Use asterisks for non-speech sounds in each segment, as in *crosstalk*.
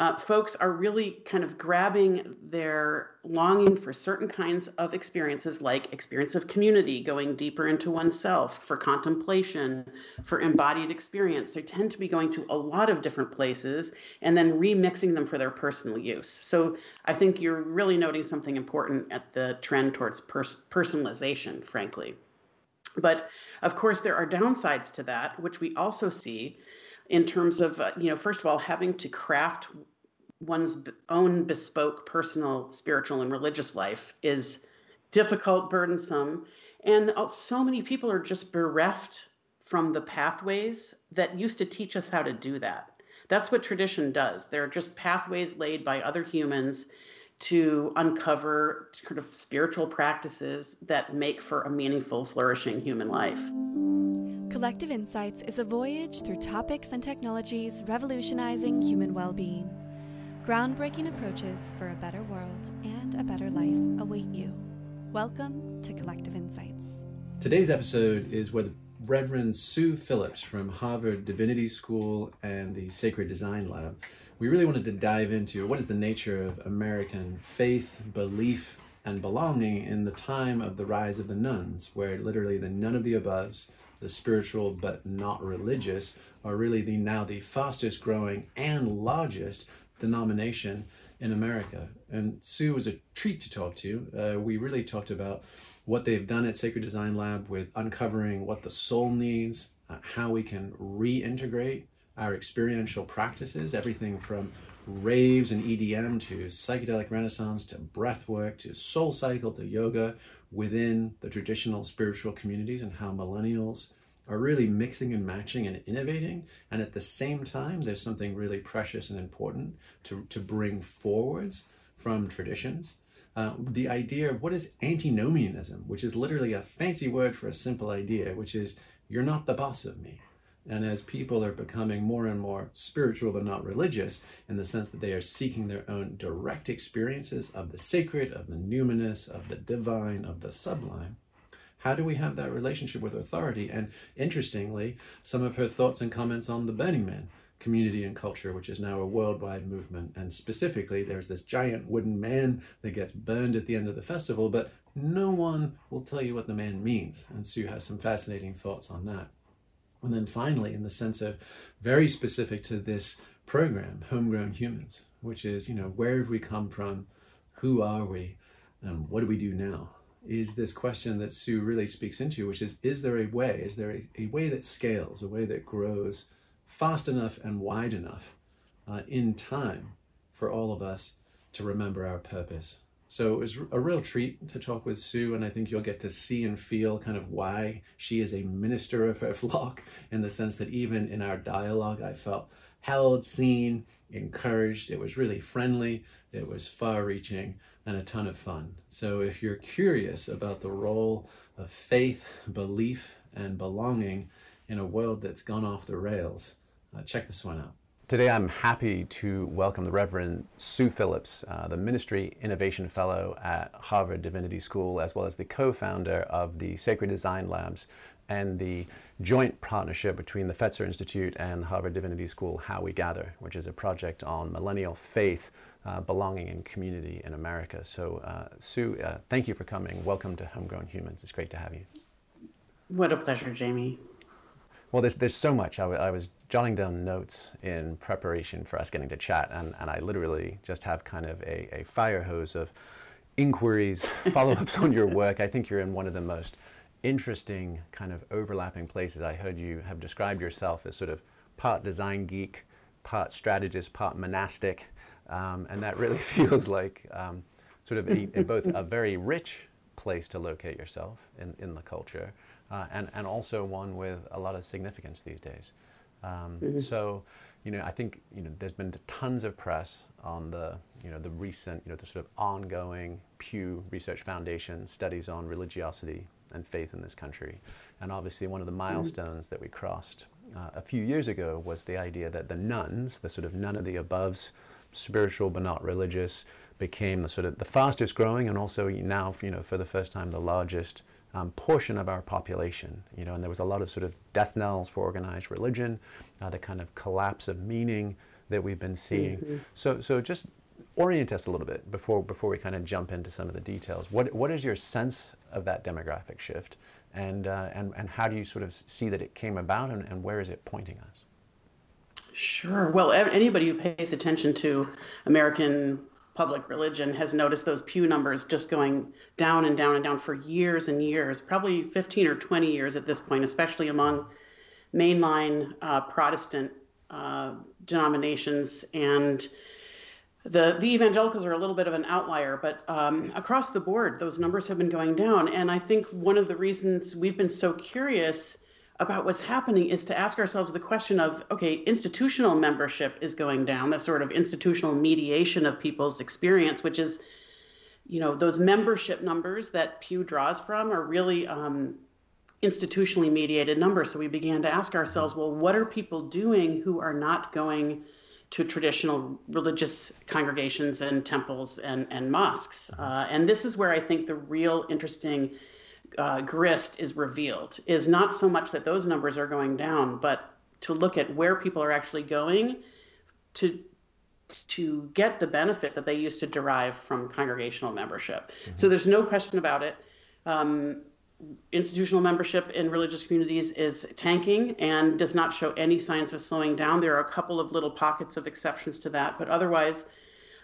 uh, folks are really kind of grabbing their longing for certain kinds of experiences, like experience of community, going deeper into oneself, for contemplation, for embodied experience. They tend to be going to a lot of different places and then remixing them for their personal use. So I think you're really noting something important at the trend towards pers- personalization, frankly. But of course, there are downsides to that, which we also see in terms of, uh, you know, first of all, having to craft one's own bespoke personal spiritual and religious life is difficult, burdensome, and so many people are just bereft from the pathways that used to teach us how to do that. That's what tradition does. They're just pathways laid by other humans to uncover kind of spiritual practices that make for a meaningful, flourishing human life. Collective Insights is a voyage through topics and technologies revolutionizing human well being. Groundbreaking approaches for a better world and a better life await you. Welcome to Collective Insights. Today's episode is with Reverend Sue Phillips from Harvard Divinity School and the Sacred Design Lab. We really wanted to dive into what is the nature of American faith, belief, and belonging in the time of the rise of the nones, where literally the none of the aboves, the spiritual but not religious, are really the now the fastest growing and largest denomination in America. And Sue was a treat to talk to. Uh, we really talked about what they've done at Sacred Design Lab with uncovering what the soul needs, uh, how we can reintegrate our experiential practices, everything from raves and EDM to psychedelic renaissance to breath work to soul cycle to yoga within the traditional spiritual communities and how millennials are really mixing and matching and innovating. And at the same time, there's something really precious and important to, to bring forwards from traditions. Uh, the idea of what is antinomianism, which is literally a fancy word for a simple idea, which is you're not the boss of me. And as people are becoming more and more spiritual but not religious, in the sense that they are seeking their own direct experiences of the sacred, of the numinous, of the divine, of the sublime, how do we have that relationship with authority? And interestingly, some of her thoughts and comments on the Burning Man community and culture, which is now a worldwide movement. And specifically, there's this giant wooden man that gets burned at the end of the festival, but no one will tell you what the man means. And Sue has some fascinating thoughts on that. And then finally, in the sense of very specific to this program, Homegrown Humans, which is, you know, where have we come from? Who are we? And what do we do now? is this question that Sue really speaks into, which is Is there a way? Is there a, a way that scales, a way that grows fast enough and wide enough uh, in time for all of us to remember our purpose? So it was a real treat to talk with Sue, and I think you'll get to see and feel kind of why she is a minister of her *laughs* flock in the sense that even in our dialogue, I felt held, seen, encouraged. It was really friendly, it was far reaching, and a ton of fun. So if you're curious about the role of faith, belief, and belonging in a world that's gone off the rails, uh, check this one out. Today, I'm happy to welcome the Reverend Sue Phillips, uh, the Ministry Innovation Fellow at Harvard Divinity School, as well as the co founder of the Sacred Design Labs and the joint partnership between the Fetzer Institute and Harvard Divinity School, How We Gather, which is a project on millennial faith uh, belonging and community in America. So, uh, Sue, uh, thank you for coming. Welcome to Homegrown Humans. It's great to have you. What a pleasure, Jamie. Well, there's, there's so much. I, w- I was jotting down notes in preparation for us getting to chat, and, and I literally just have kind of a, a fire hose of inquiries, *laughs* follow ups on your work. I think you're in one of the most interesting, kind of overlapping places. I heard you have described yourself as sort of part design geek, part strategist, part monastic. Um, and that really *laughs* feels like um, sort of a, a, both a very rich place to locate yourself in, in the culture uh, and, and also one with a lot of significance these days. Um, mm-hmm. So, you know, I think, you know, there's been tons of press on the, you know, the recent, you know, the sort of ongoing Pew Research Foundation studies on religiosity and faith in this country. And obviously one of the mm-hmm. milestones mm-hmm. that we crossed uh, a few years ago was the idea that the nones, the sort of none of the aboves, spiritual but not religious, became the sort of the fastest growing and also now, you know, for the first time, the largest um, portion of our population. You know, and there was a lot of sort of death knells for organized religion, uh, the kind of collapse of meaning that we've been seeing. Mm-hmm. So, so just orient us a little bit before before we kind of jump into some of the details. What what is your sense of that demographic shift, and uh, and and how do you sort of see that it came about, and, and where is it pointing us? Sure. Well, anybody who pays attention to American public religion has noticed those pew numbers just going down and down and down for years and years, probably 15 or 20 years at this point, especially among mainline uh, Protestant uh, denominations and the the evangelicals are a little bit of an outlier, but um, across the board, those numbers have been going down. And I think one of the reasons we've been so curious about what's happening is to ask ourselves the question of okay, institutional membership is going down, the sort of institutional mediation of people's experience, which is, you know, those membership numbers that Pew draws from are really um, institutionally mediated numbers. So we began to ask ourselves, well, what are people doing who are not going to traditional religious congregations and temples and, and mosques. Uh, and this is where I think the real interesting uh, grist is revealed, is not so much that those numbers are going down, but to look at where people are actually going to to get the benefit that they used to derive from congregational membership. Mm-hmm. So there's no question about it. Um, institutional membership in religious communities is tanking and does not show any signs of slowing down. There are a couple of little pockets of exceptions to that, but otherwise,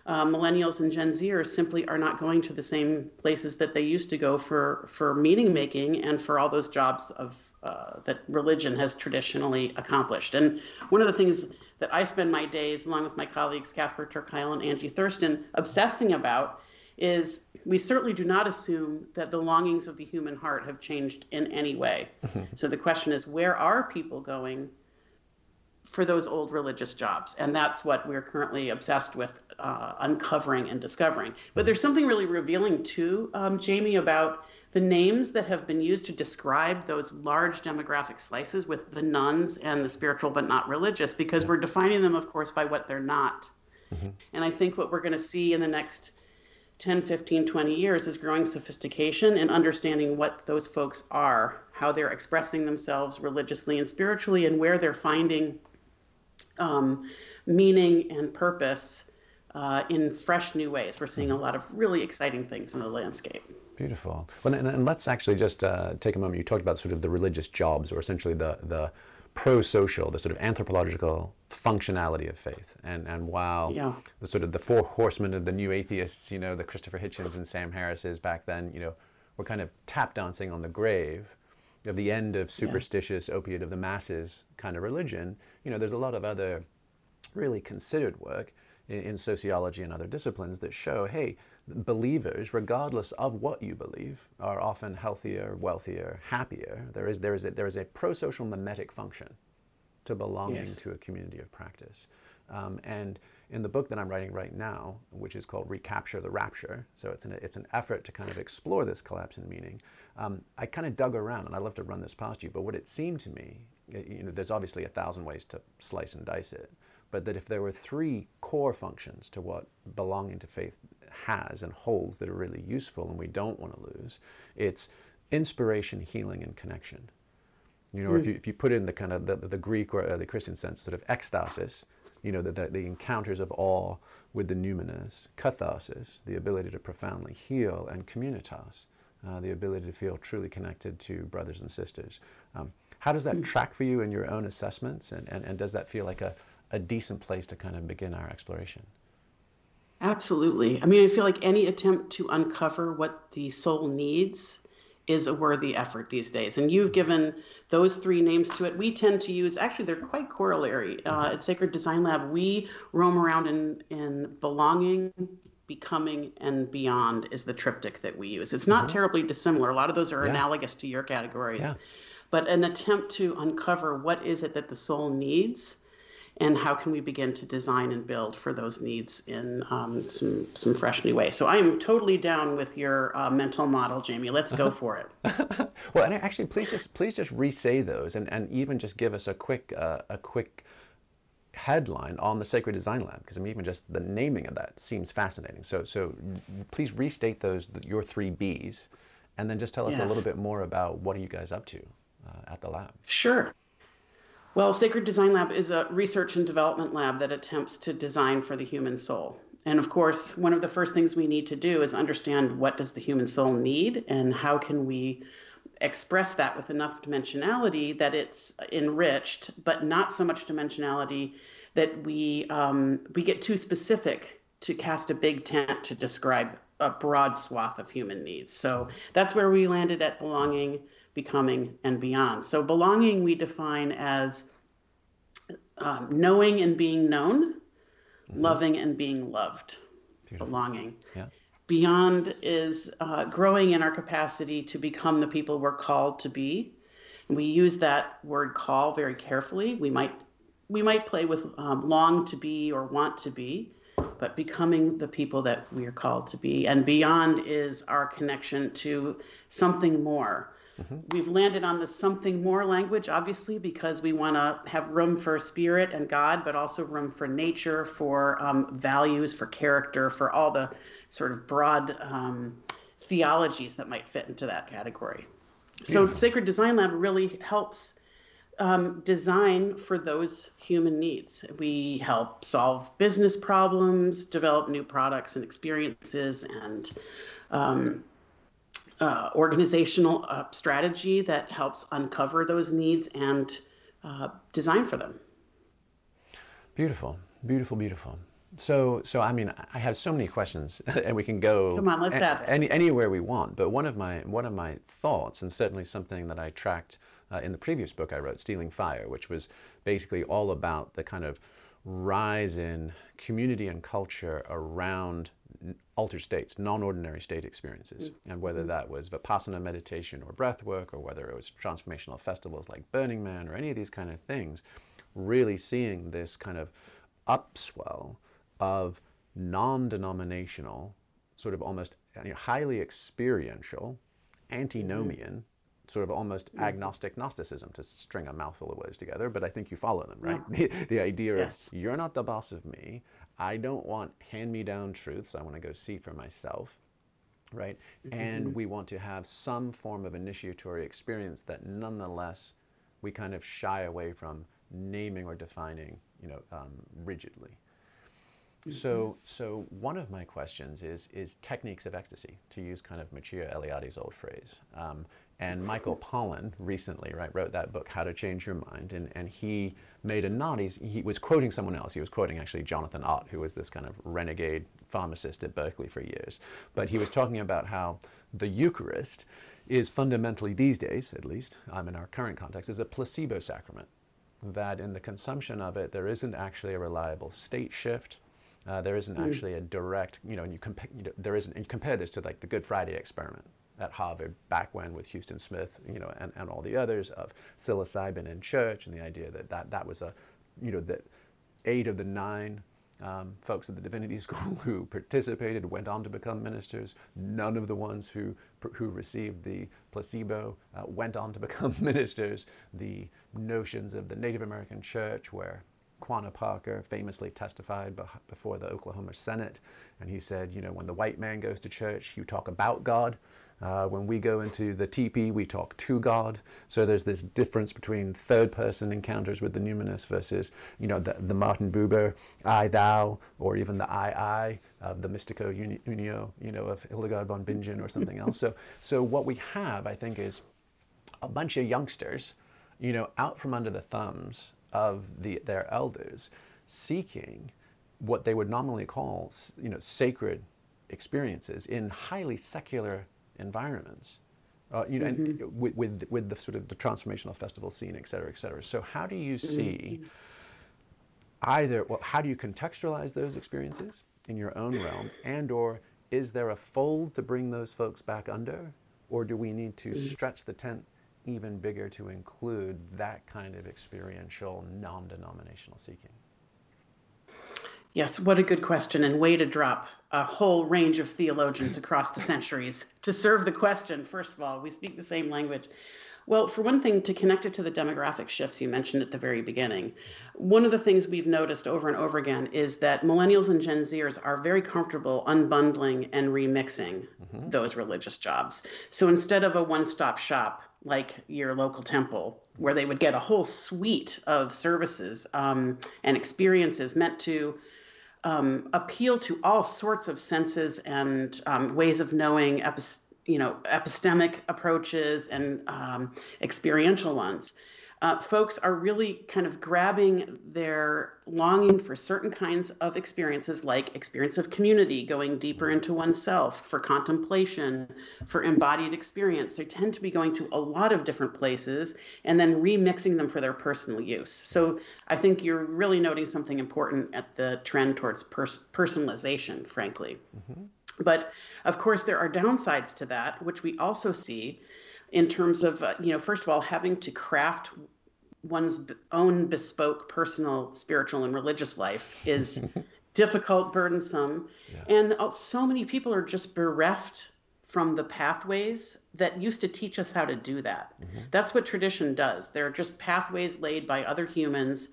uh, millennials and Gen Zers simply are not going to the same places that they used to go for for meening making and for all those jobs of uh, that religion has traditionally accomplished. And one of the things that I spend my days, along with my colleagues Casper ter and Angie Thurston, obsessing about is we certainly do not assume that the longings of the human heart have changed in any way. *laughs* so the question is, where are people going for those old religious jobs? And that's what we're currently obsessed with uh, uncovering and discovering. But there's something really revealing too, um, Jamie, about the names that have been used to describe those large demographic slices with the nones and the spiritual but not religious, because we're defining them, of course, by what they're not. Mm-hmm. And I think what we're going to see in the next 10, 15, 20 years is growing sophistication and understanding what those folks are, how they're expressing themselves religiously and spiritually, and where they're finding um, meaning and purpose uh, in fresh new ways. We're seeing a lot of really exciting things in the landscape. Beautiful. Well, and, and let's actually just uh, take a moment. You talked about sort of the religious jobs, or essentially the the pro-social, the sort of anthropological functionality of faith. And and while yeah. the sort of the four horsemen of the new atheists, you know, the Christopher Hitchens and Sam Harris's back then, you know, were kind of tap dancing on the grave of the end of superstitious yes. opiate of the masses kind of religion. You know, there's a lot of other really considered work in, in sociology and other disciplines that show, hey, believers, regardless of what you believe, are often healthier, wealthier, happier. There is, there is, a, there is a pro-social mimetic function to belonging yes. to a community of practice. Um, and in the book that I'm writing right now, which is called Recapture the Rapture, so it's an, it's an effort to kind of explore this collapse in meaning, um, I kind of dug around, and I'd love to run this past you, but what it seemed to me, you know, there's obviously a thousand ways to slice and dice it, but that if there were three core functions to what belonging to faith has and holds that are really useful and we don't want to lose, it's inspiration, healing, and connection. You know, mm. if, you, if you put in the kind of the, the Greek or uh, the Christian sense, sort of ecstasis, you know, the, the, the, encounters of awe with the numinous, catharsis, the ability to profoundly heal, and communitas, uh, the ability to feel truly connected to brothers and sisters. Um, how does that mm. track for you in your own assessments, and, and, and does that feel like a, a decent place to kind of begin our exploration. Absolutely. I mean, I feel like any attempt to uncover what the soul needs is a worthy effort these days. And you've given those three names to it. We tend to use, actually, they're quite corollary. Uh, at Sacred Design Lab, we roam around in, in belonging, becoming, and beyond is the triptych that we use. It's not mm-hmm. terribly dissimilar. A lot of those are yeah. analogous to your categories. Yeah. But an attempt to uncover what is it that the soul needs and how can we begin to design and build for those needs in um, some some fresh new ways. So I am totally down with your uh, mental model, Jamie. Let's go for it. *laughs* well, and actually, please just please just re-say those, and, and even just give us a quick uh, a quick headline on the Sacred Design Lab, because I mean, even just the naming of that seems fascinating. So so please restate those your three Bs, and then just tell us yes. a little bit more about what are you guys up to uh, at the lab. Sure. Well, Sacred Design Lab is a research and development lab that attempts to design for the human soul. And of course, one of the first things we need to do is understand what does the human soul need and how can we express that with enough dimensionality that it's enriched, but not so much dimensionality that we um, we get too specific to cast a big tent to describe a broad swath of human needs. So that's where we landed at belonging, becoming, and beyond. So belonging we define as um, knowing and being known, mm-hmm. loving and being loved, Beautiful. belonging. Yeah. Beyond is uh, growing in our capacity to become the people we're called to be. We use that word call very carefully. We might we might play with um, long to be or want to be, but becoming the people that we are called to be. And beyond is our connection to something more. Mm-hmm. We've landed on the something more language, obviously, because we want to have room for spirit and God, but also room for nature, for um, values, for character, for all the sort of broad um, theologies that might fit into that category. Beautiful. So, Sacred Design Lab really helps um, design for those human needs. We help solve business problems, develop new products and experiences, and um, uh, organizational uh, strategy that helps uncover those needs and uh, design for them. Beautiful, beautiful, beautiful. So, so I mean, I have so many questions, *laughs* and we can go. Come on, let's have any, anywhere we want. But one of my one of my thoughts, and certainly something that I tracked uh, in the previous book I wrote, Stealing Fire, which was basically all about the kind of rise in community and culture around altered states, non-ordinary state experiences, mm-hmm. and whether that was vipassana meditation or breath work, or whether it was transformational festivals like Burning Man or any of these kind of things, really seeing this kind of upswell of non-denominational, sort of almost you know, highly experiential, antinomian, mm-hmm sort of almost agnostic Gnosticism to string a mouthful of words together, but I think you follow them, right? Yeah. *laughs* The, the, idea yes. of you're not the boss of me. I don't want hand me down truths. I want to go see for myself, right? Mm-hmm. And we want to have some form of initiatory experience that nonetheless we kind of shy away from naming or defining, you know, um, rigidly. Mm-hmm. So, so one of my questions is is techniques of ecstasy, to use kind of Mircea Eliade's old phrase. Um, and Michael Pollan recently, right, wrote that book, How to Change Your Mind, and, and he made a nod. He's, he was quoting someone else. He was quoting actually Jonathan Ott, who was this kind of renegade pharmacist at Berkeley for years. But he was talking about how the Eucharist is fundamentally, these days at least, um, in our current context, is a placebo sacrament. That in the consumption of it, there isn't actually a reliable state shift. Uh, there isn't mm. actually a direct, you know, and you, compare, you know, there isn't, and you compare this to like the Good Friday experiment at Harvard back when with Huston Smith, you know, and, and all the others of psilocybin in church and the idea that that, that was a, you know, that eight of the nine um, folks at the Divinity *laughs* School who participated went on to become ministers. None of the ones who, who received the placebo uh, went on to *laughs* become ministers. The notions of the Native American church where Quanah Parker famously testified before the Oklahoma Senate, and he said, you know, when the white man goes to church, you talk about God. Uh, when we go into the teepee, we talk to God. So there's this difference between third-person encounters with the numinous versus, you know, the, the Martin Buber I thou, or even the I I of the Mystico Unio, you know, of Hildegard von Bingen or something else. So, *laughs* so what we have, I think, is a bunch of youngsters, you know, out from under the thumbs of the, their elders, seeking what they would normally call, you know, sacred experiences in highly secular environments. Uh, you know, mm-hmm. and with, with, with the sort of the transformational festival scene, et cetera, et cetera. So how do you see mm-hmm. either? Well, how do you contextualize those experiences in your own realm, and or is there a fold to bring those folks back under, or do we need to mm-hmm. stretch the tent even bigger to include that kind of experiential, non-denominational seeking? Yes, what a good question, and way to drop a whole range of theologians *laughs* across the centuries to serve the question. First of all, we speak the same language. Well, for one thing, to connect it to the demographic shifts you mentioned at the very beginning, one of the things we've noticed over and over again is that millennials and Gen Zers are very comfortable unbundling and remixing mm-hmm. those religious jobs. So instead of a one stop shop, like your local temple, where they would get a whole suite of services um, and experiences meant to um, appeal to all sorts of senses and um, ways of knowing, you know, epistemic approaches and um, experiential ones uh, folks are really kind of grabbing their longing for certain kinds of experiences, like experience of community, going deeper into oneself, for contemplation, for embodied experience. They tend to be going to a lot of different places and then remixing them for their personal use. So I think you're really noting something important at the trend towards pers- personalization, frankly. Mm-hmm. But of course, there are downsides to that, which we also see in terms of uh, you know first of all having to craft one's own bespoke personal spiritual and religious life is *laughs* difficult burdensome yeah. and so many people are just bereft from the pathways that used to teach us how to do that mm-hmm. that's what tradition does they're just pathways laid by other humans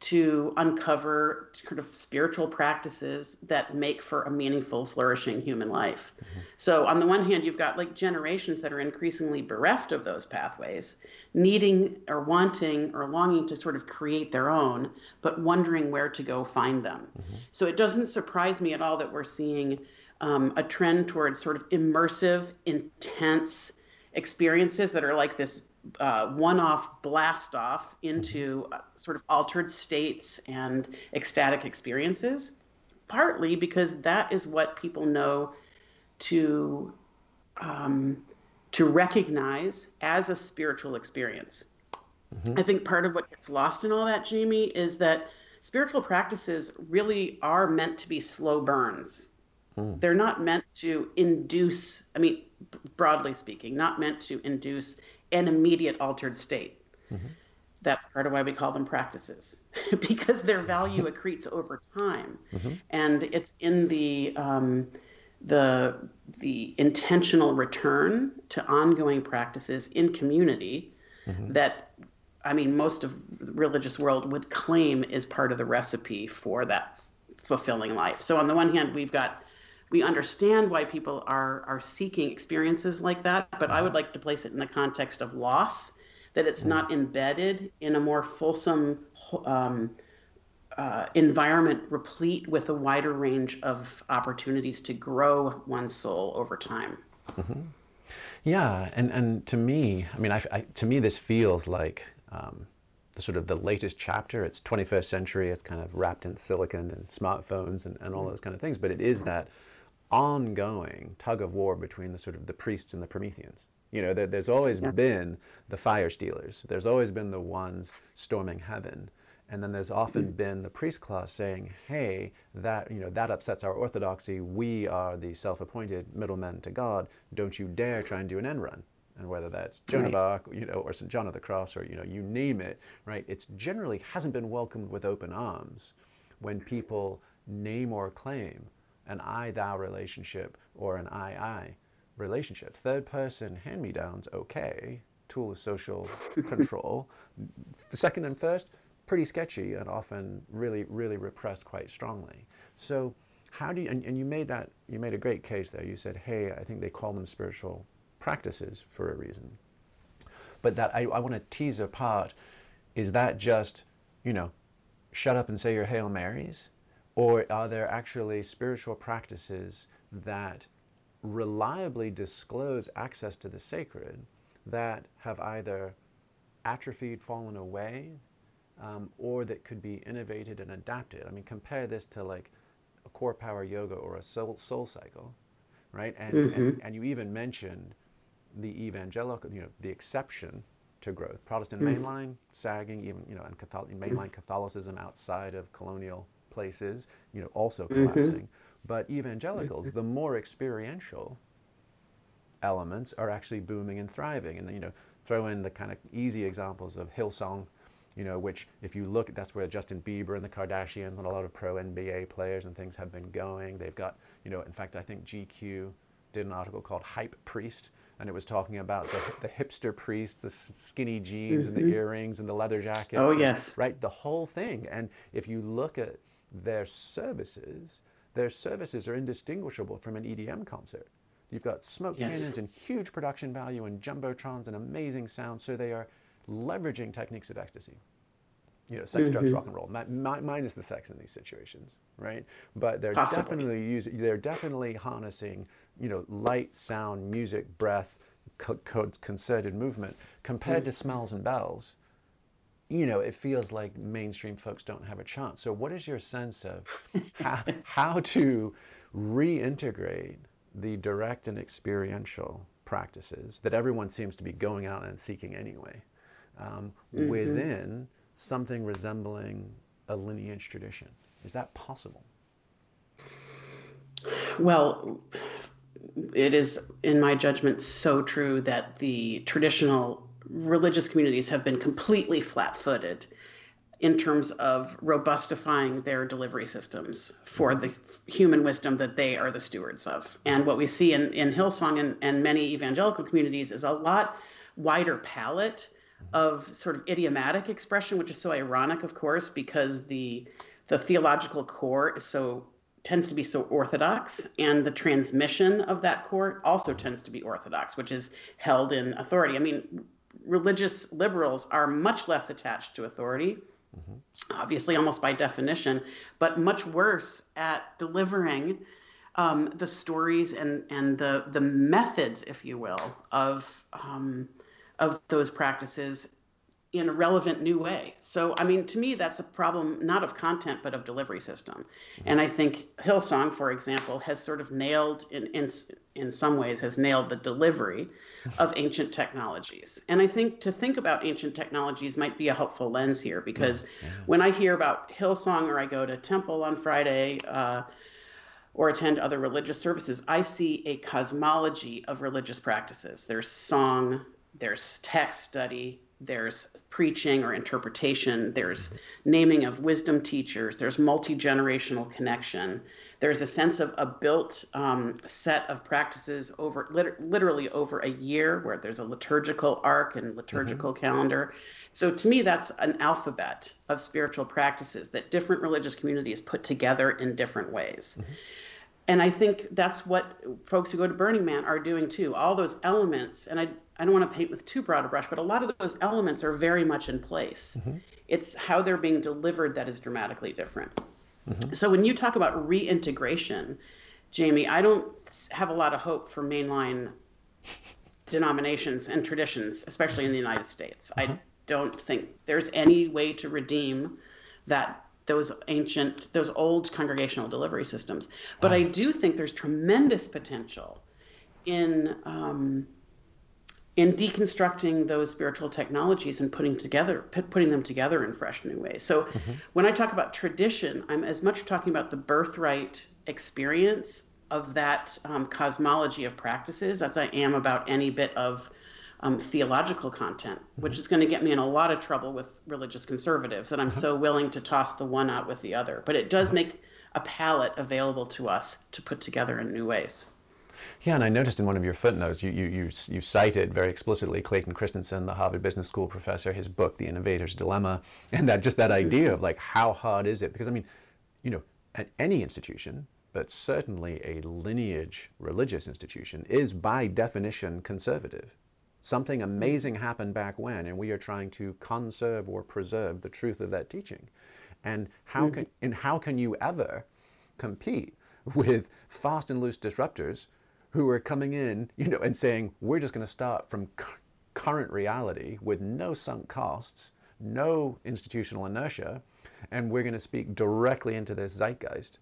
to uncover kind of spiritual practices that make for a meaningful, flourishing human life. Mm-hmm. So, on the one hand, you've got like generations that are increasingly bereft of those pathways, needing or wanting or longing to sort of create their own, but wondering where to go find them. Mm-hmm. So, it doesn't surprise me at all that we're seeing um, a trend towards sort of immersive, intense experiences that are like this uh, one-off blast off into uh, sort of altered states and ecstatic experiences partly because that is what people know to um, to recognize as a spiritual experience mm-hmm. i think part of what gets lost in all that jamie is that spiritual practices really are meant to be slow burns mm. they're not meant to induce i mean broadly speaking not meant to induce an immediate altered state. Mm-hmm. That's part of why we call them practices, *laughs* because their value *laughs* accretes over time, mm-hmm. and it's in the um, the the intentional return to ongoing practices in community mm-hmm. that I mean most of the religious world would claim is part of the recipe for that fulfilling life. So on the one hand, we've got we understand why people are are seeking experiences like that but i would like to place it in the context of loss that it's not embedded in a more fulsome um, uh, environment replete with a wider range of opportunities to grow one's soul over time. Mm-hmm. yeah and and to me i mean I, I to me this feels like um, the sort of the latest chapter. It's 21st century it's kind of wrapped in silicon and smartphones and, and all those kind of things but it is that ongoing tug of war between the sort of the priests and the Prometheans. You know, there, there's always yes. been the fire stealers. There's always been the ones storming heaven. And then there's often mm. been the priest class saying, hey, that, you know, that upsets our orthodoxy. We are the self-appointed middlemen to God. Don't you dare try and do an end run. And whether that's Joan of Arc, you know, or St. John of the Cross, or, you know, you name it, right? It's generally hasn't been welcomed with open arms when people name or claim an I thou relationship or an I I relationship. Third person hand me downs, okay. Tool of social *laughs* control. Second and first, pretty sketchy and often really, really repressed quite strongly. So, how do you, and, and you made that, you made a great case there. You said, hey, I think they call them spiritual practices for a reason. But that I, I want to tease apart is that just, you know, shut up and say your Hail Marys? Or are there actually spiritual practices that reliably disclose access to the sacred that have either atrophied, fallen away, um, or that could be innovated and adapted? I mean, compare this to like a core power yoga or a soul, soul cycle, right? And, mm-hmm. and, and, you even mentioned the evangelical, you know, the exception to growth. Protestant mm-hmm. mainline, sagging, even, you know, and Catholic, mainline Catholicism outside of colonial places, you know, also mm-hmm. collapsing. Mm-hmm. But evangelicals, the more experiential elements are actually booming and thriving. And then, you know, throw in the kind of easy examples of Hillsong, you know, which if you look, that's where Justin Bieber and the Kardashians and a lot of pro NBA players and things have been going. They've got, you know, in fact, I think GQ did an article called Hype Priest, and it was talking about the, the hipster priest, the skinny jeans mm-hmm. and the mm-hmm. earrings and the leather jackets. Oh, and, yes. Right, the whole thing. And if you look at their services, their services are indistinguishable from an EDM concert. You've got smoke yes. cannons and huge production value and jumbotrons and amazing sound. So they are leveraging techniques of ecstasy. You know, sex, mm-hmm. drugs, rock and roll. minus the sex in these situations, right? But they're Possibly. definitely using. They're definitely harnessing. You know, light, sound, music, breath, co- concerted movement compared mm. to smells and bells you know, it feels like mainstream folks don't have a chance. So, what is your sense of how, *laughs* how to reintegrate the direct and experiential practices that everyone seems to be going out and seeking anyway um, mm-hmm. within something resembling a lineage tradition? Is that possible? Well, it is, in my judgment, so true that the traditional religious communities have been completely flat footed in terms of robustifying their delivery systems for the human wisdom that they are the stewards of. And what we see in, in Hillsong and, and many evangelical communities is a lot wider palette of sort of idiomatic expression, which is so ironic, of course, because the the theological core is so tends to be so orthodox and the transmission of that core also tends to be orthodox which is held in authority i mean religious liberals are much less attached to authority, mm-hmm. obviously, almost by definition, but much worse at delivering um, the stories and, and the, the methods, if you will, of, um, of those practices in a relevant new way. So, I mean, to me, that's a problem not of content, but of delivery system. Mm-hmm. And I think Hillsong, for example, has sort of nailed, in, in, in some ways, has nailed the delivery of ancient technologies. And I think to think about ancient technologies might be a helpful lens here because yeah. when I hear about Hillsong or I go to temple on Friday, uh, or attend other religious services, I see a cosmology of religious practices. There's song, there's text study, there's preaching or interpretation, there's naming of wisdom teachers, there's multi generational connection, there's a sense of a built um, set of practices over lit- literally over a year where there's a liturgical arc and liturgical mm-hmm. calendar. So to me, that's an alphabet of spiritual practices that different religious communities put together in different ways. Mm-hmm. And I think that's what folks who go to Burning Man are doing too. All those elements, and I, I don't want to paint with too broad a brush, but a lot of those elements are very much in place. Mm-hmm. It's how they're being delivered that is dramatically different. Mm-hmm. So when you talk about reintegration, Jamie, I don't have a lot of hope for mainline denominations and traditions, especially in the United States. Uh-huh. I don't think there's any way to redeem that those ancient, those old congregational delivery systems. But wow. I do think there's tremendous potential in um, in deconstructing those spiritual technologies and putting together putting them together in fresh new ways so mm-hmm. when i talk about tradition i'm as much talking about the birthright experience of that um, cosmology of practices as i am about any bit of um, theological content mm-hmm. which is going to get me in a lot of trouble with religious conservatives that i'm mm-hmm. so willing to toss the one out with the other but it does mm-hmm. make a palette available to us to put together in new ways yeah, and I noticed in one of your footnotes, you, you, you, you cited very explicitly Clayton Christensen, the Harvard Business School professor, his book, The Innovator's Dilemma, *laughs* and that just that idea of like, how hard is it? Because I mean, you know, at any institution, but certainly a lineage religious institution, is by definition conservative. Something amazing happened back when, and we are trying to conserve or preserve the truth of that teaching. And how mm-hmm. can, and how can you ever compete with fast and loose disruptors who are coming in, you know, and saying, we're just going to start from current reality with no sunk costs, no institutional inertia, and we're going to speak directly into this zeitgeist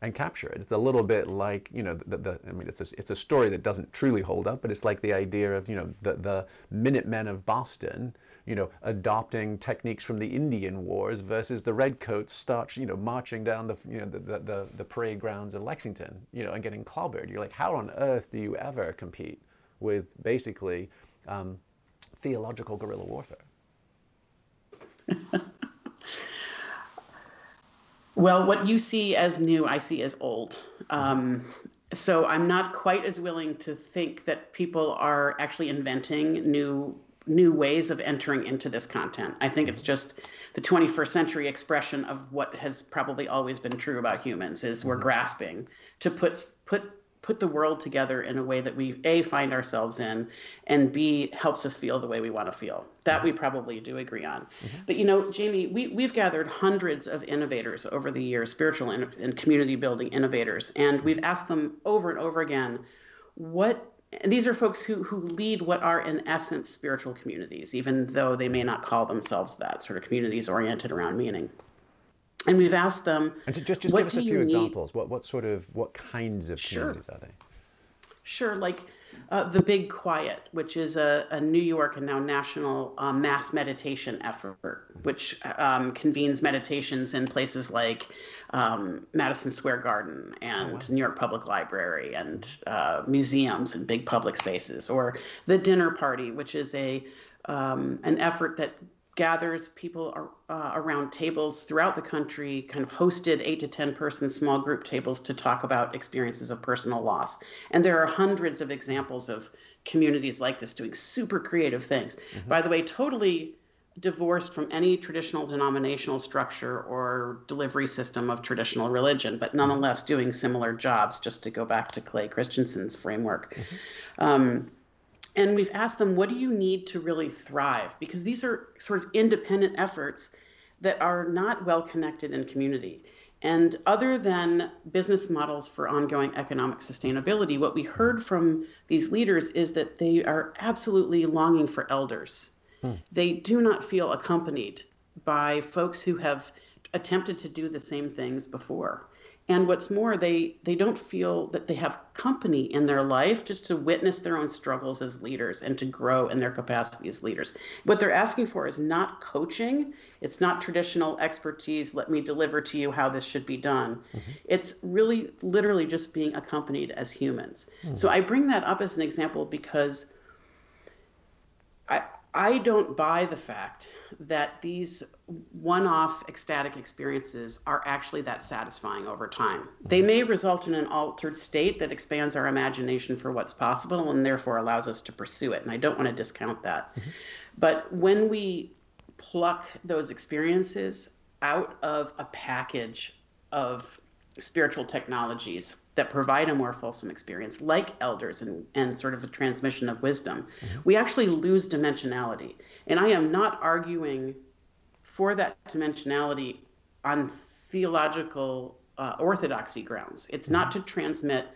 and capture it. It's a little bit like, you know, the, the I mean, it's a, it's a story that doesn't truly hold up, but it's like the idea of, you know, the, the Minutemen of Boston you know, adopting techniques from the Indian Wars versus the Redcoats start, you know, marching down the, you know, the, the, the, the parade grounds in Lexington, you know, and getting clobbered. You're like, how on earth do you ever compete with basically um, theological guerrilla warfare? *laughs* well, what you see as new, I see as old. Um, so I'm not quite as willing to think that people are actually inventing new new ways of entering into this content. I think it's just the 21st century expression of what has probably always been true about humans is we're mm-hmm. grasping to put put put the world together in a way that we a find ourselves in and b helps us feel the way we want to feel that we probably do agree on mm-hmm. but you know jamie we, we've gathered hundreds of innovators over the years spiritual and, and community building innovators and we've asked them over and over again what these are folks who who lead what are in essence spiritual communities even though they may not call themselves that sort of communities oriented around meaning and we've asked them. And to just, just give us a few examples. What, what sort of, what kinds of sure. communities are they? Sure, like uh, the Big Quiet, which is a, a New York and now national uh, mass meditation effort, which um, convenes meditations in places like um, Madison Square Garden and oh, wow. New York Public Library and uh, museums and big public spaces, or the Dinner Party, which is a um, an effort that gathers people uh, around tables throughout the country, kind of hosted eight to 10 person small group tables to talk about experiences of personal loss. And there are hundreds of examples of communities like this doing super creative things. Mm-hmm. By the way, totally divorced from any traditional denominational structure or delivery system of traditional religion, but nonetheless doing similar jobs, just to go back to Clay Christensen's framework. Mm-hmm. Um, and we've asked them, what do you need to really thrive? Because these are sort of independent efforts that are not well connected in community. And other than business models for ongoing economic sustainability, what we heard from these leaders is that they are absolutely longing for elders. They do not feel accompanied by folks who have attempted to do the same things before. And what's more they they don't feel that they have company in their life just to witness their own struggles as leaders and to grow in their capacity as leaders. What they're asking for is not coaching. It's not traditional expertise let me deliver to you how this should be done. Mm-hmm. it's really literally just being accompanied as humans. Mm-hmm. so i bring that up as an example because I, I don't buy the fact that these one off ecstatic experiences are actually that satisfying over time. They may result in an altered state that expands our imagination for what's possible and therefore allows us to pursue it. And I don't want to discount that. Mm-hmm. But when we pluck those experiences out of a package of spiritual technologies that provide a more fulsome experience, like elders and, and sort of the transmission of wisdom, mm-hmm. we actually lose dimensionality. And I am not arguing for that dimensionality on theological uh, orthodoxy grounds. It's not mm-hmm. to transmit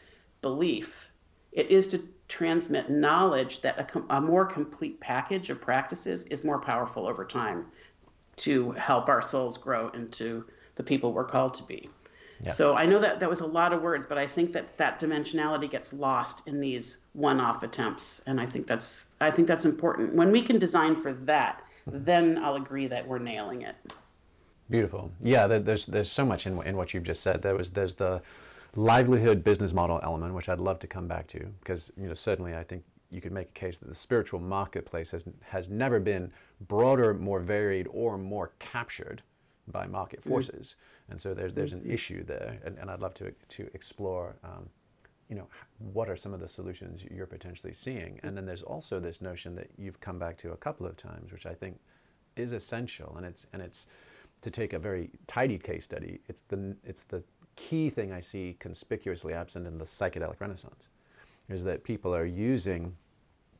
belief, it is to transmit knowledge that a, com- a more complete package of practices is more powerful over time to help our souls grow into the people we're called to be. Yeah. So I know that that was a lot of words, but I think that that dimensionality gets lost in these one-off attempts, and I think that's I think that's important. When we can design for that, then I'll agree that we're nailing it. Beautiful. Yeah, there's there's so much in in what you've just said. There was there's the livelihood business model element, which I'd love to come back to, because you know certainly I think you could make a case that the spiritual marketplace has has never been broader, more varied, or more captured by market mm. forces. Mm. And so there's there's an issue there, and, and I'd love to to explore. Um, you know, what are some of the solutions you're potentially seeing? And then there's also this notion that you've come back to a couple of times, which I think is essential, and it's and it's to take a very tidy case study. It's the it's the key thing I see conspicuously absent in the psychedelic renaissance, is that people are using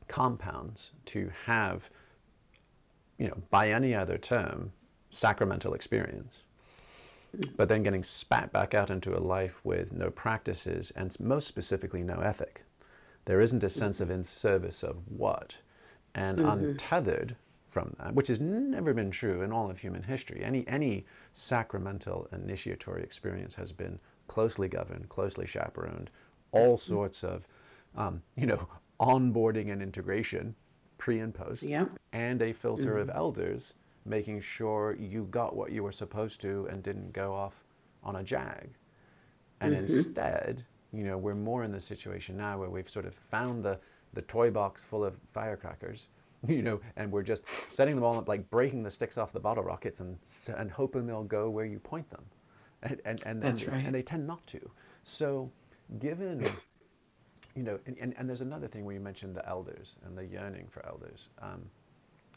compounds to have, you know, by any other term, sacramental experience, but then getting spat back out into a life with no practices and most specifically no ethic. There isn't a sense of in service of what, and mm-hmm. untethered from that, which has never been true in all of human history. Any any sacramental initiatory experience has been closely governed, closely chaperoned, all mm-hmm. sorts of, um, you know, onboarding and integration, pre and post, yep. and a filter mm-hmm. of elders making sure you got what you were supposed to and didn't go off on a jag. And mm-hmm. instead, you know, we're more in the situation now where we've sort of found the, the toy box full of firecrackers, *laughs* you know, and we're just setting them all up, like breaking the sticks off the bottle rockets and, and hoping they'll go where you point them. And, and, and, That's and, right. and they tend not to. So given, you know, and, and, and, there's another thing where you mentioned the elders and the yearning for elders. Um,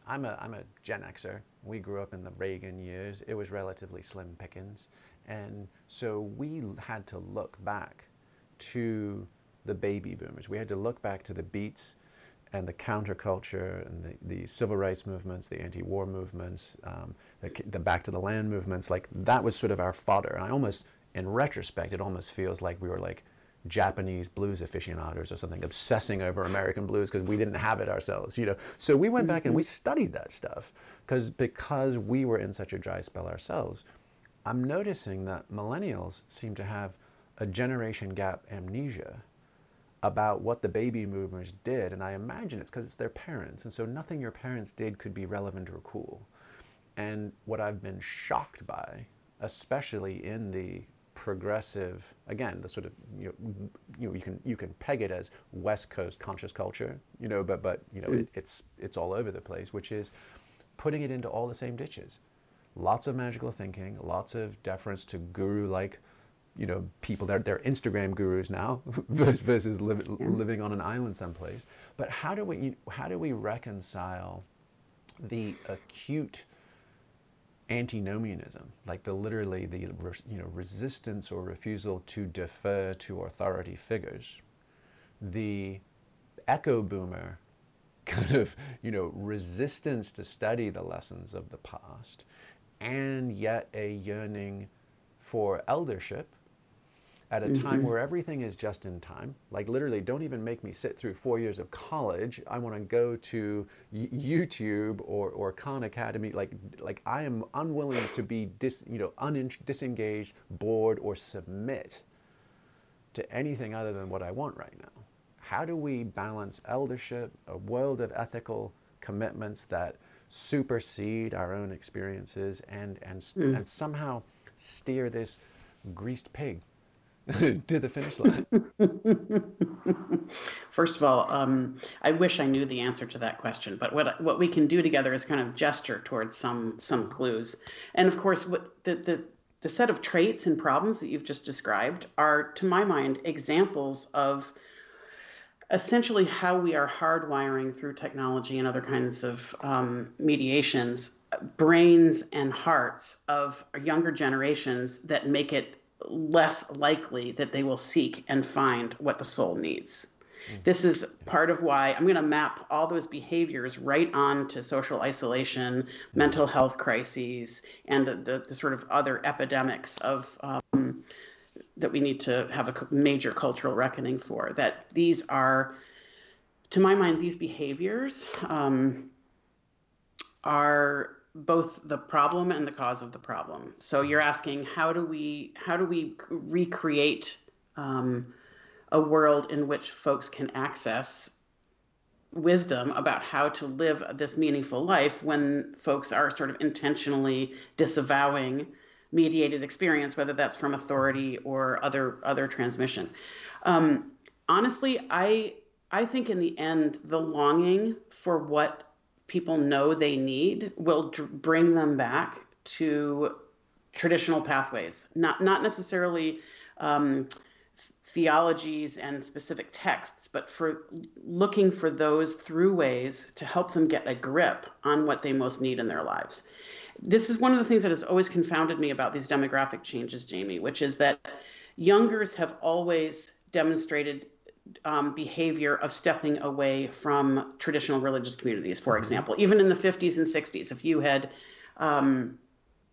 I'm a, I'm a Gen Xer. We grew up in the Reagan years. It was relatively slim pickings. And so we had to look back to the baby boomers. We had to look back to the Beats and the counterculture and the, the civil rights movements, the anti-war movements, um, the, the back to the land movements. Like that was sort of our fodder. And I almost, in retrospect, it almost feels like we were like Japanese blues aficionados or something, obsessing over American blues because we didn't have it ourselves, you know. So we went back and we studied that stuff because because we were in such a dry spell ourselves. I'm noticing that millennials seem to have a generation gap amnesia about what the baby boomers did, and I imagine it's because it's their parents, and so nothing your parents did could be relevant or cool. And what I've been shocked by, especially in the progressive, again, the sort of you know, you know you can you can peg it as West Coast conscious culture, you know, but but you know it, it's it's all over the place, which is putting it into all the same ditches. Lots of magical thinking, lots of deference to guru-like, you know, people. They're they're Instagram gurus now *laughs* versus, versus li- yeah. living on an island someplace. But how do we how do we reconcile the acute antinomianism, like the literally the you know resistance or refusal to defer to authority figures, the echo boomer kind of you know resistance to study the lessons of the past, and yet a yearning for eldership at a time mm-hmm. where everything is just in time. Like literally, don't even make me sit through four years of college. I want to go to YouTube or, or Khan Academy. Like like I am unwilling to be dis, you know un- disengaged, bored, or submit to anything other than what I want right now. How do we balance eldership, a world of ethical commitments that supersede our own experiences, and and mm. and somehow steer this greased pig *laughs* to the finish line? *laughs* First of all, um, I wish I knew the answer to that question. But what what we can do together is kind of gesture towards some some clues. And of course, what the the the set of traits and problems that you've just described are, to my mind, examples of essentially how we are hardwiring through technology and other kinds of um, mediations brains and hearts of younger generations that make it less likely that they will seek and find what the soul needs. Mm-hmm. This is part of why I'm going to map all those behaviors right on to social isolation, mm-hmm. mental health crises, and the, the, the, sort of other epidemics of um, that we need to have a major cultural reckoning for. That these are, to my mind, these behaviors um, are both the problem and the cause of the problem. So you're asking how do we how do we recreate um, a world in which folks can access wisdom about how to live this meaningful life when folks are sort of intentionally disavowing mediated experience, whether that's from authority or other other transmission. Um, honestly, I I think in the end, the longing for what people know they need will dr- bring them back to traditional pathways, not not necessarily um, theologies and specific texts, but for looking for those through ways to help them get a grip on what they most need in their lives. This is one of the things that has always confounded me about these demographic changes, Jamie, which is that youngers have always demonstrated um, behavior of stepping away from traditional religious communities, for mm-hmm. example. Even in the 50s and 60s, if you had, um,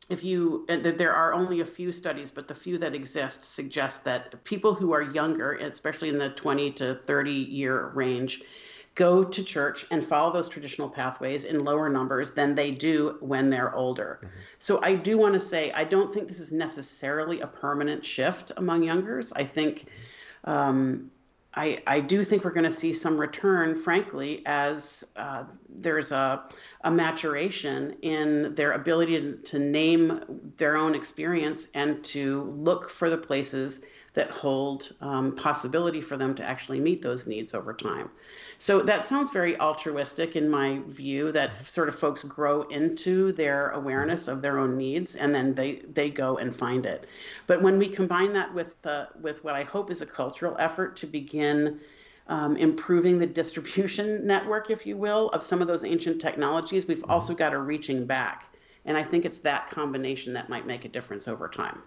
if you, there are only a few studies, but the few that exist suggest that people who are younger, especially in the 20 to 30 year range, go to church and follow those traditional pathways in lower numbers than they do when they're older. Mm-hmm. So I do want to say I don't think this is necessarily a permanent shift among youngers. I think um, I, I do think we're going to see some return, frankly, as uh, there's a, a maturation in their ability to, to name their own experience and to look for the places that hold um, possibility for them to actually meet those needs over time. So that sounds very altruistic in my view that sort of folks grow into their awareness of their own needs and then they, they go and find it. But when we combine that with, the, with what I hope is a cultural effort to begin um, improving the distribution *laughs* network, if you will, of some of those ancient technologies, we've also got a reaching back. And I think it's that combination that might make a difference over time.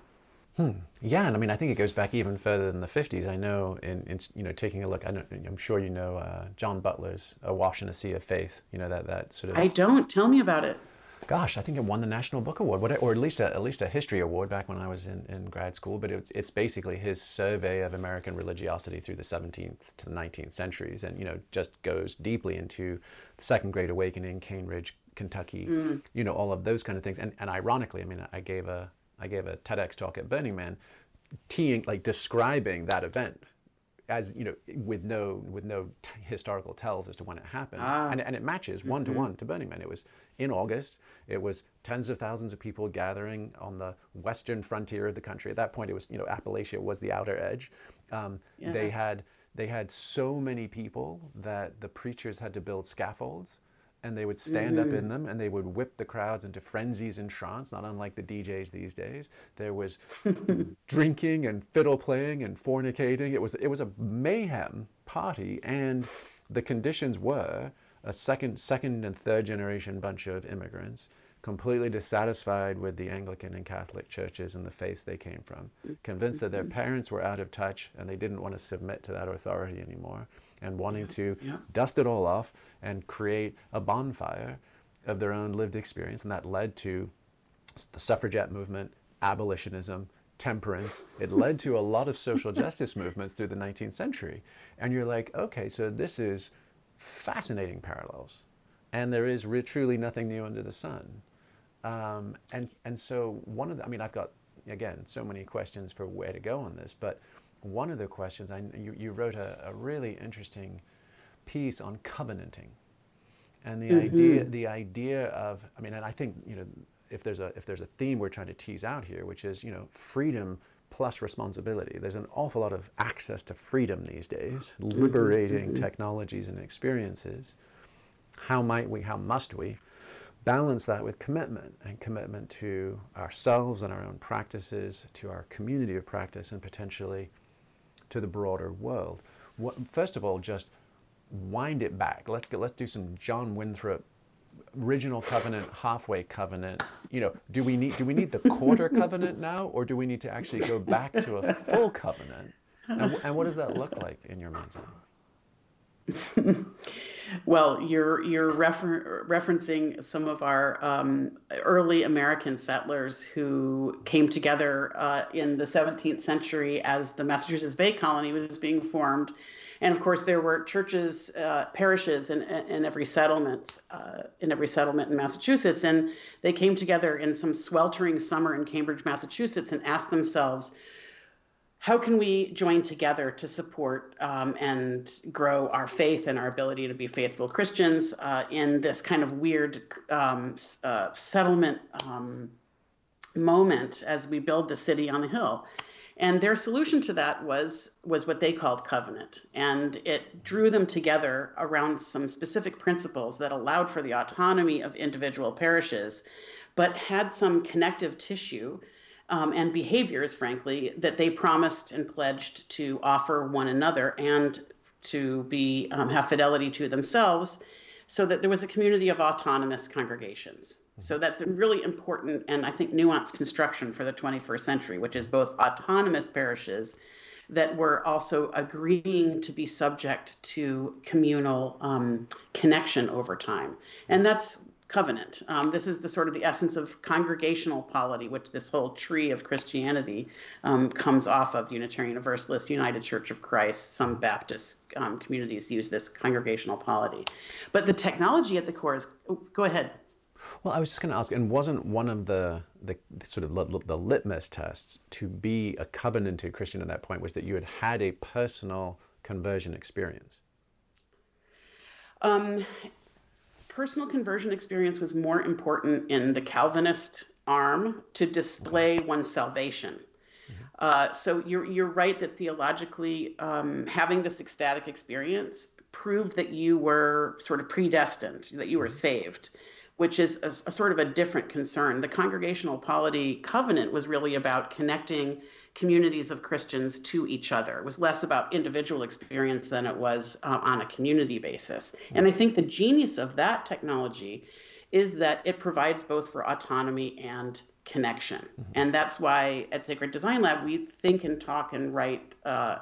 Hmm. Yeah, and I mean, I think it goes back even further than the 50s. I know, in, in you know, taking a look, I am sure you know uh, Jon Butler's "Awash in a Sea of Faith." You know that that sort of. I don't. Tell me about it. Gosh, I think it won the National Book Award, or at least a, at least a history award back when I was in, in grad school. But it's, it's basically his survey of American religiosity through the 17th to the 19th centuries, and you know, just goes deeply into the Second Great Awakening, Cane Ridge, Kentucky, mm. you know, all of those kind of things. And and ironically, I mean, I gave a I gave a TEDx talk at Burning Man, teeing, like describing that event as you know with no with no t- historical tells as to when it happened. Ah. and, and it matches one to one to burning man. It was in august. It was tens of thousands of people gathering on the western frontier of the country. At that point it was you know appalachia was the outer edge. Um, yeah. they had they had so many people that the preachers had to build scaffolds and they would stand mm-hmm. up in them and they would whip the crowds into frenzies and trance, not unlike the DJs these days. There was *laughs* drinking and fiddle playing and fornicating. It was it was a mayhem party, and the conditions were a second second and third generation bunch of immigrants completely dissatisfied with the Anglican and Catholic churches and the faiths they came from, convinced that their mm-hmm. parents were out of touch and they didn't want to submit to that authority anymore and wanting to yeah. dust it all off and create a bonfire of their own lived experience. And that led to the suffragette movement, abolitionism, temperance. It *laughs* led to a lot of social justice movements through the 19th century. And you're like, okay, so this is fascinating parallels. And there is re- truly nothing new under the sun. Um, and, and so one of the, I mean, I've got, again, so many questions for where to go on this, but one of the questions, I, you, you wrote a, a really interesting piece on covenanting and the mm-hmm. idea the idea of i mean and i think you know if there's a if there's a theme we're trying to tease out here which is you know freedom plus responsibility there's an awful lot of access to freedom these days mm-hmm. liberating mm-hmm. technologies and experiences how might we how must we balance that with commitment and commitment to ourselves and our own practices to our community of practice and potentially to the broader world. What, first of all, just wind it back. Let's let's do some John Winthrop original covenant, halfway covenant. You know, do we need do we need the quarter covenant now, or do we need to actually go back to a full covenant? And, and what does that look like in your mind's eye? *laughs* Well, you're you're refer- referencing some of our um, early American settlers who came together uh, in the 17th century as the Massachusetts Bay Colony was being formed, and of course there were churches, uh, parishes in, in every settlement, uh, in every settlement in Massachusetts, and they came together in some sweltering summer in Cambridge, Massachusetts, and asked themselves how can we join together to support um, and grow our faith and our ability to be faithful Christians uh, in this kind of weird um, uh, settlement um, moment as we build the city on the hill? And their solution to that was was what they called covenant, and it drew them together around some specific principles that allowed for the autonomy of individual parishes, but had some connective tissue um, and behaviors, frankly, that they promised and pledged to offer one another and to be um, have fidelity to themselves, so that there was a community of autonomous congregations. So that's a really important and I think nuanced construction for the 21st century, which is both autonomous parishes that were also agreeing to be subject to communal um, connection over time. And that's covenant. Um, this is the sort of the essence of congregational polity, which this whole tree of Christianity um, comes off of Unitarian Universalist, United Church of Christ. Some Baptist um, communities use this congregational polity. But the technology at the core is, oh, go ahead. Well, I was just going to ask, and wasn't one of the, the sort of the litmus tests to be a covenanted Christian at that point was that you had had a personal conversion experience? Um, personal conversion experience was more important in the Calvinist arm to display one's salvation. Mm-hmm. Uh, so you're you're right that theologically, um, having this ecstatic experience proved that you were sort of predestined, that you were mm-hmm. saved, which is a, a sort of a different concern. The congregational polity covenant was really about connecting communities of Christians to each other. It was less about individual experience than it was uh, on a community basis. And I think the genius of that technology is that it provides both for autonomy and connection. Mm-hmm. And that's why at Sacred Design Lab, we think and talk and write uh,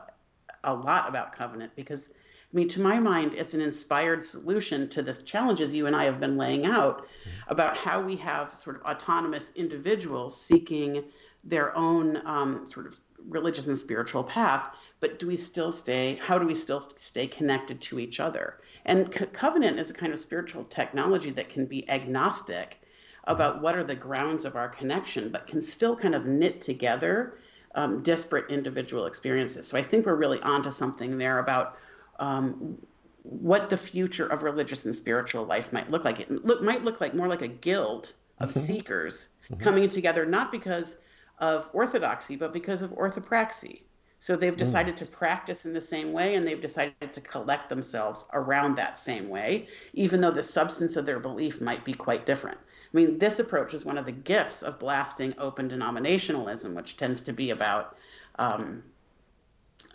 a lot about covenant because, I mean, to my mind, it's an inspired solution to the challenges you and I have been laying out mm-hmm. about how we have sort of autonomous individuals seeking their own um, sort of religious and spiritual path, but do we still stay, how do we still stay connected to each other? And co- covenant is a kind of spiritual technology that can be agnostic about what are the grounds of our connection, but can still kind of knit together um, disparate individual experiences. So I think we're really onto something there about um, what the future of religious and spiritual life might look like. It look, might look like more like a guild of mm-hmm. seekers mm-hmm. coming together, not because of orthodoxy, but because of orthopraxy. So they've mm. decided mm. to practice in the same way and they've decided to collect themselves around that same way, even though the substance of their belief might be quite different. I mean, this approach is one of the gifts of blasting open denominationalism, which tends to be about um,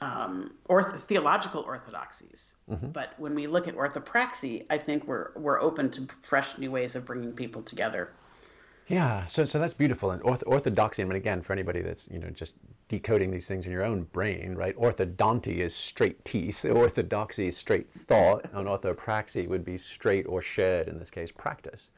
um, orth- theological orthodoxies. Mm-hmm. But when we look at orthopraxy, I think we're we're open to fresh new ways of bringing people together. Yeah, so so that's beautiful. And orth- orthodoxy, I mean, again, for anybody that's you know just decoding these things in your own brain, right? Orthodonty is straight teeth. *laughs* Orthodoxy is straight thought, and orthopraxy would be straight or shared in this case practice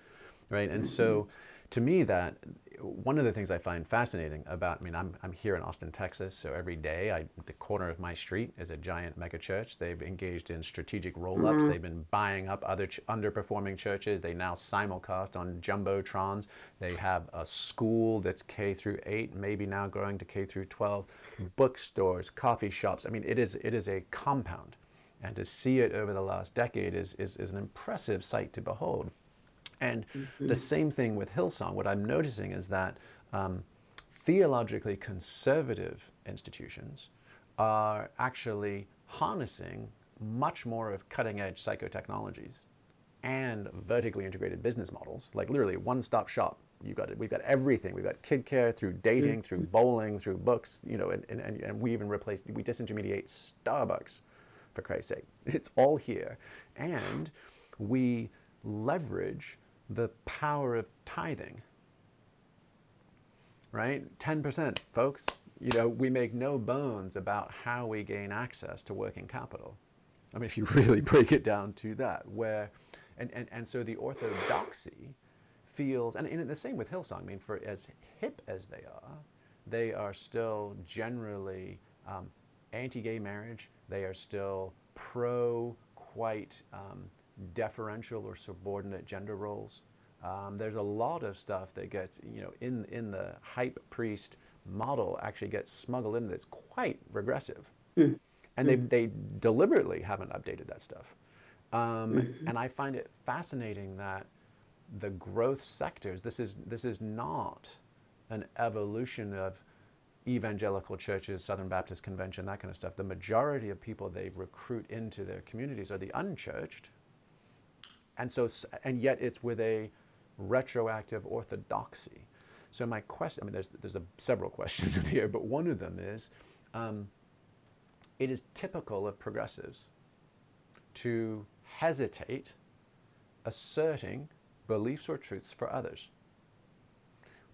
right? And so to me that one of the things I find fascinating about, I mean, I'm, I'm here in Austin, Texas, so every day, I, the corner of my street is a giant megachurch. They've engaged in strategic roll-ups. Mm-hmm. They've been buying up other ch- underperforming churches. They now simulcast on jumbotrons. They have a school that's K through eight, maybe now growing to K through 12, bookstores, coffee shops. I mean, it is, it is a compound. And to see it over the last decade is, is, is an impressive sight to behold. And mm-hmm. the same thing with Hillsong. What I'm noticing is that um, theologically conservative institutions are actually harnessing much more of cutting edge psychotechnologies and vertically integrated business models, like literally one stop shop. You got it. We've got everything. We've got kid care through dating, mm-hmm. through bowling, through books, you know, and, and, and we even replace, we disintermediate Starbucks, for Christ's sake. It's all here. And we leverage the power of tithing. Right? 10%, folks. You know, we make no bones about how we gain access to working capital. I mean, if you *laughs* really break it down to that, where, and, and, and so the orthodoxy feels, and, and the same with Hillsong, I mean, for as hip as they are, they are still generally um, anti gay marriage, they are still pro quite um, deferential or subordinate gender roles. Um, there's a lot of stuff that gets, you know, in, in the hype priest model actually gets smuggled in that's quite regressive. Mm. And mm. they, they deliberately haven't updated that stuff. Um, mm-hmm. And I find it fascinating that the growth sectors, this is, this is not an evolution of evangelical churches, Southern Baptist Convention, that kind of stuff. The majority of people they recruit into their communities are the unchurched, and so and yet it's with a retroactive orthodoxy. So my question, I mean, there's there's a, several *laughs* questions in here, but one of them is, um, it is typical of progressives to hesitate asserting beliefs or truths for others,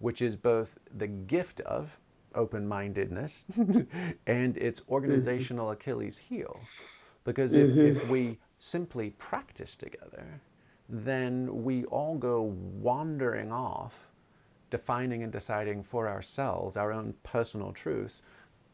which is both the gift of open-mindedness *laughs* and its organizational Achilles heel. Because if, mm-hmm. if we simply practice together, then we all go wandering off, defining and deciding for ourselves our own personal truths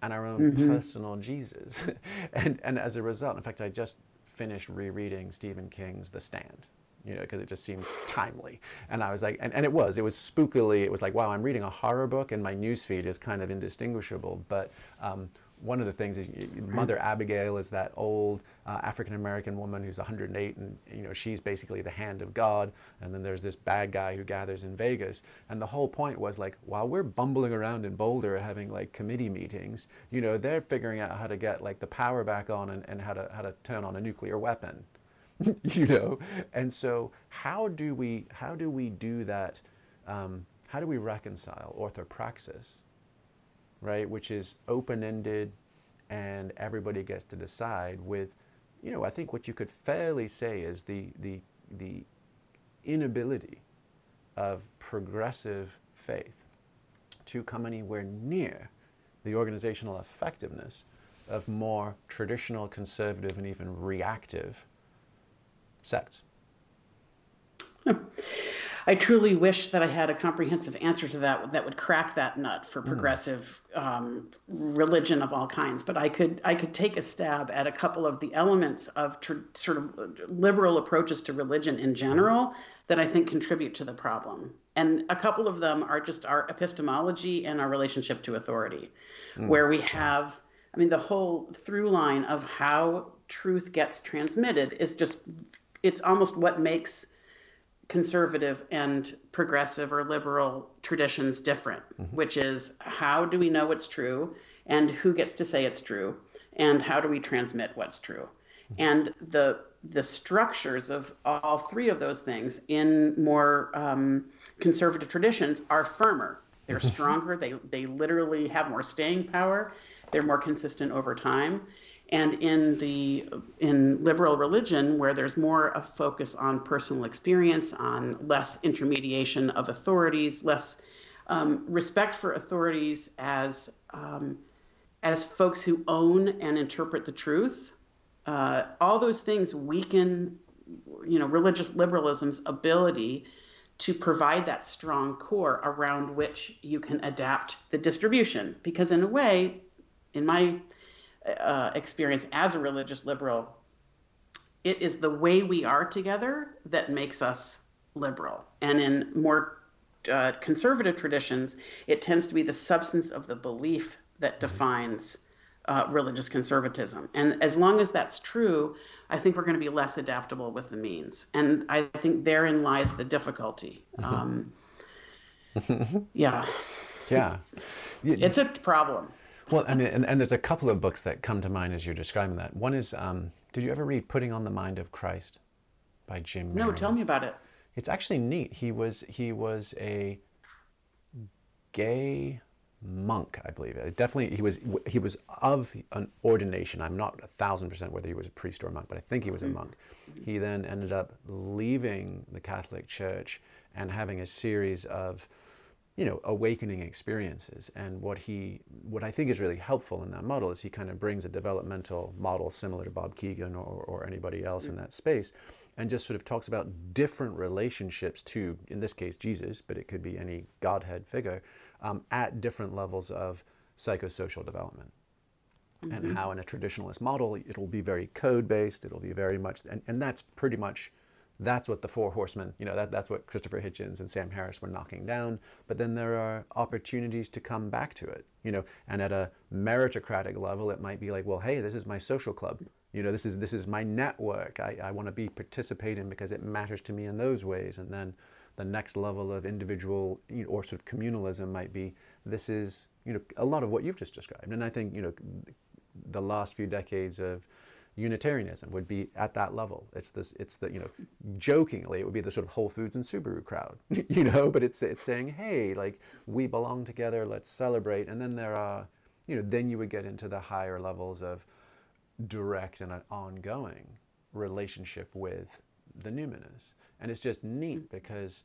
and our own mm-hmm. personal Jesus. *laughs* and, and as a result, in fact, I just finished rereading Stephen King's The Stand you know, because it just seemed timely. And I was like, and, and it was, it was spookily, it was like, wow, I'm reading a horror book and my newsfeed is kind of indistinguishable. But um, one of the things is Mother Abigail is that old uh, African American woman who's 108, and you know she's basically the hand of God. And then there's this bad guy who gathers in Vegas, and the whole point was like while we're bumbling around in Boulder having like committee meetings, you know they're figuring out how to get like the power back on and, and how to how to turn on a nuclear weapon, *laughs* you know. And so how do we how do we do that? Um, how do we reconcile orthopraxis right, which is open-ended and everybody gets to decide with, you know, I think what you could fairly say is the, the, the inability of progressive faith to come anywhere near the organizational effectiveness of more traditional, conservative, and even reactive sects. I truly wish that I had a comprehensive answer to that that would crack that nut for hmm. progressive um, religion of all kinds. But I could I could take a stab at a couple of the elements of tr- sort of liberal approaches to religion in general that I think contribute to the problem. And a couple of them are just our epistemology and our relationship to authority, mm. where we have I mean the whole through line of how truth gets transmitted is just it's almost what makes conservative and progressive or liberal traditions different, mm-hmm. which is how do we know what's true and who gets to say it's true and how do we transmit what's true. Mm-hmm. And the the structures of all three of those things in more um, conservative traditions are firmer. They're mm-hmm. stronger. They they literally have more staying power. They're more consistent over time and in the in liberal religion where there's more a focus on personal experience on less intermediation of authorities less um, respect for authorities as um, as folks who own and interpret the truth. Uh, all those things weaken you know religious liberalism's ability to provide that strong core around which you can adapt the distribution. Because in a way in my uh, experience as a religious liberal, it is the way we are together that makes us liberal. And in more uh, conservative traditions, it tends to be the substance of the belief that defines uh, religious conservatism. And as long as that's true, I think we're going to be less adaptable with the means. And I think therein lies the difficulty. Mm-hmm. Um, *laughs* yeah. Yeah. *laughs* It's a problem. Well, I mean, and, and, there's a couple of books that come to mind as you're describing that. One is, um, did you ever read Putting on the Mind of Christ by Jim? No, tell me about it. It's actually neat. He was he was a gay monk, I believe. Definitely, he was he was of an ordination. I'm not a thousand percent whether he was a priest or a monk, but I think he was a mm-hmm. monk. He then ended up leaving the Catholic Church and having a series of you know, awakening experiences. And what he, what I think is really helpful in that model is he kind of brings a developmental model similar to Bob Kegan or, or anybody else in that space, and just sort of talks about different relationships to, in this case, Jesus, but it could be any Godhead figure, um, at different levels of psychosocial development. Mm-hmm. And how in a traditionalist model, it'll be very code based, it'll be very much, and, and that's pretty much that's what the four horsemen, you know, that, that's what Christopher Hitchens and Sam Harris were knocking down. But then there are opportunities to come back to it, you know, and at a meritocratic level, it might be like, well, hey, this is my social club. You know, this is this is my network. I, I want to be participating because it matters to me in those ways. And then the next level of individual you know, or sort of communalism might be this is you know a lot of what you've just described. And I think you know the last few decades of Unitarianism would be at that level. It's this, it's the, you know, jokingly, it would be the sort of Whole Foods and Subaru crowd, *laughs* you know, but it's, it's saying, hey, like, we belong together, let's celebrate. And then there are, you know, then you would get into the higher levels of direct and an ongoing relationship with the numinous. And it's just neat because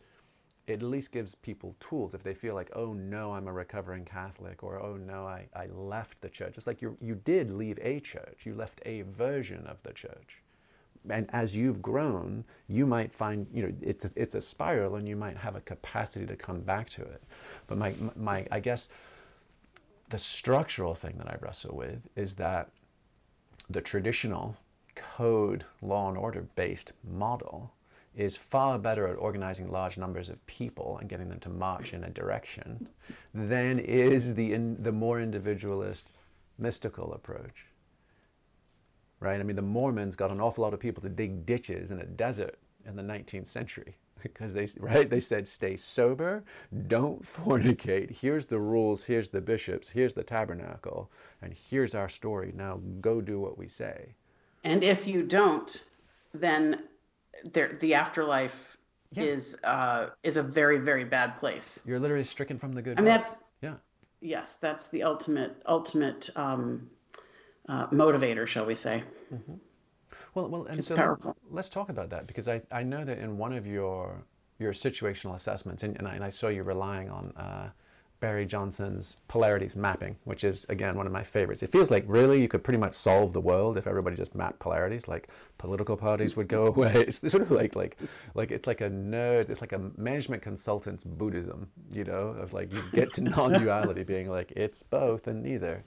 it at least gives people tools if they feel like, oh no, I'm a recovering Catholic, or oh no, I, I left the church. It's like you you did leave a church, you left a version of the church. And as you've grown, you might find, you know, it's a, it's a spiral and you might have a capacity to come back to it. But my, my, I guess the structural thing that I wrestle with is that the traditional code, law and order based model is far better at organizing large numbers of people and getting them to march in a direction than is the, in, the more individualist mystical approach. Right? I mean, the Mormons got an awful lot of people to dig ditches in a desert in the 19th century *laughs* because they right they said stay sober don't fornicate here's the rules here's the bishops here's the tabernacle and here's our story now go do what we say and if you don't then there the afterlife yeah. is uh, is a very very bad place. You're literally stricken from the good. I mean, that's yeah. Yes, that's the ultimate ultimate um, uh, motivator, shall we say? Mm-hmm. Well, well, and it's so powerful. Let, us talk about that because I, I know that in one of your your situational assessments, and, and, I, and I saw you relying on uh, Barry Johnson's polarities mapping, which is again one of my favorites. It feels like really you could pretty much solve the world if everybody just mapped polarities. Like political parties would go *laughs* away. It's sort of like like like it's like a nerd. It's like a management consultant's Buddhism, you know, of like you get to non-duality, *laughs* being like it's both and neither.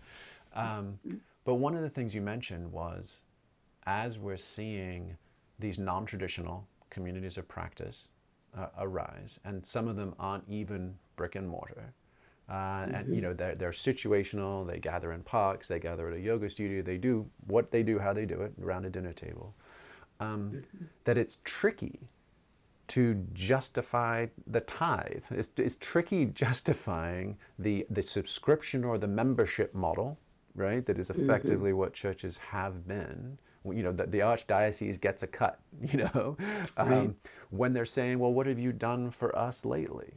Um, but one of the things you mentioned was, as we're seeing these non-traditional communities of practice uh, arise, and some of them aren't even brick and mortar uh, and you mm-hmm. know they're, they're situational they gather in parks they gather at a yoga studio they do what they do how they do it around a dinner table um, mm-hmm. that it's tricky to justify the tithe it's, it's tricky *laughs* justifying the, the subscription or the membership model right that is mm-hmm. effectively what churches have been you know, the, the, archdiocese gets a cut, *laughs* you know, um, right. when they're saying, well, what have you done for us lately?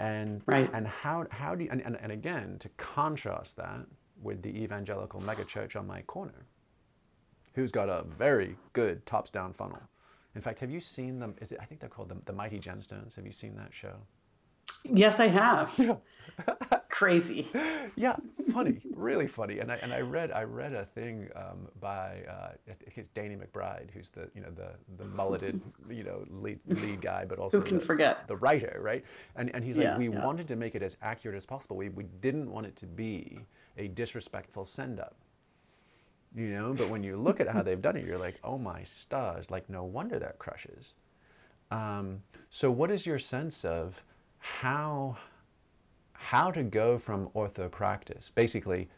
And, right. and how, how do you, and, and, and again, to contrast that with the evangelical megachurch on my corner, who's got a very good tops down funnel. In fact, have you seen them? Is it, I think they're called the, the Mighty Gemstones. Have you seen that show? Yes, I have. *laughs* Yeah. crazy. Yeah, funny, really funny. And I and I read I read a thing um, by uh, it's Danny McBride, who's the you know the the mulleted *laughs* you know lead lead guy, but also who can the, forget the writer, right? And and he's like, we yeah. wanted to make it as accurate as possible. We we didn't want it to be a disrespectful send up. You know, but when you look at how they've done it, you're like, oh my stars! Like, no wonder that crushes. Um, so, what is your sense of how how to go from orthopraxis, basically,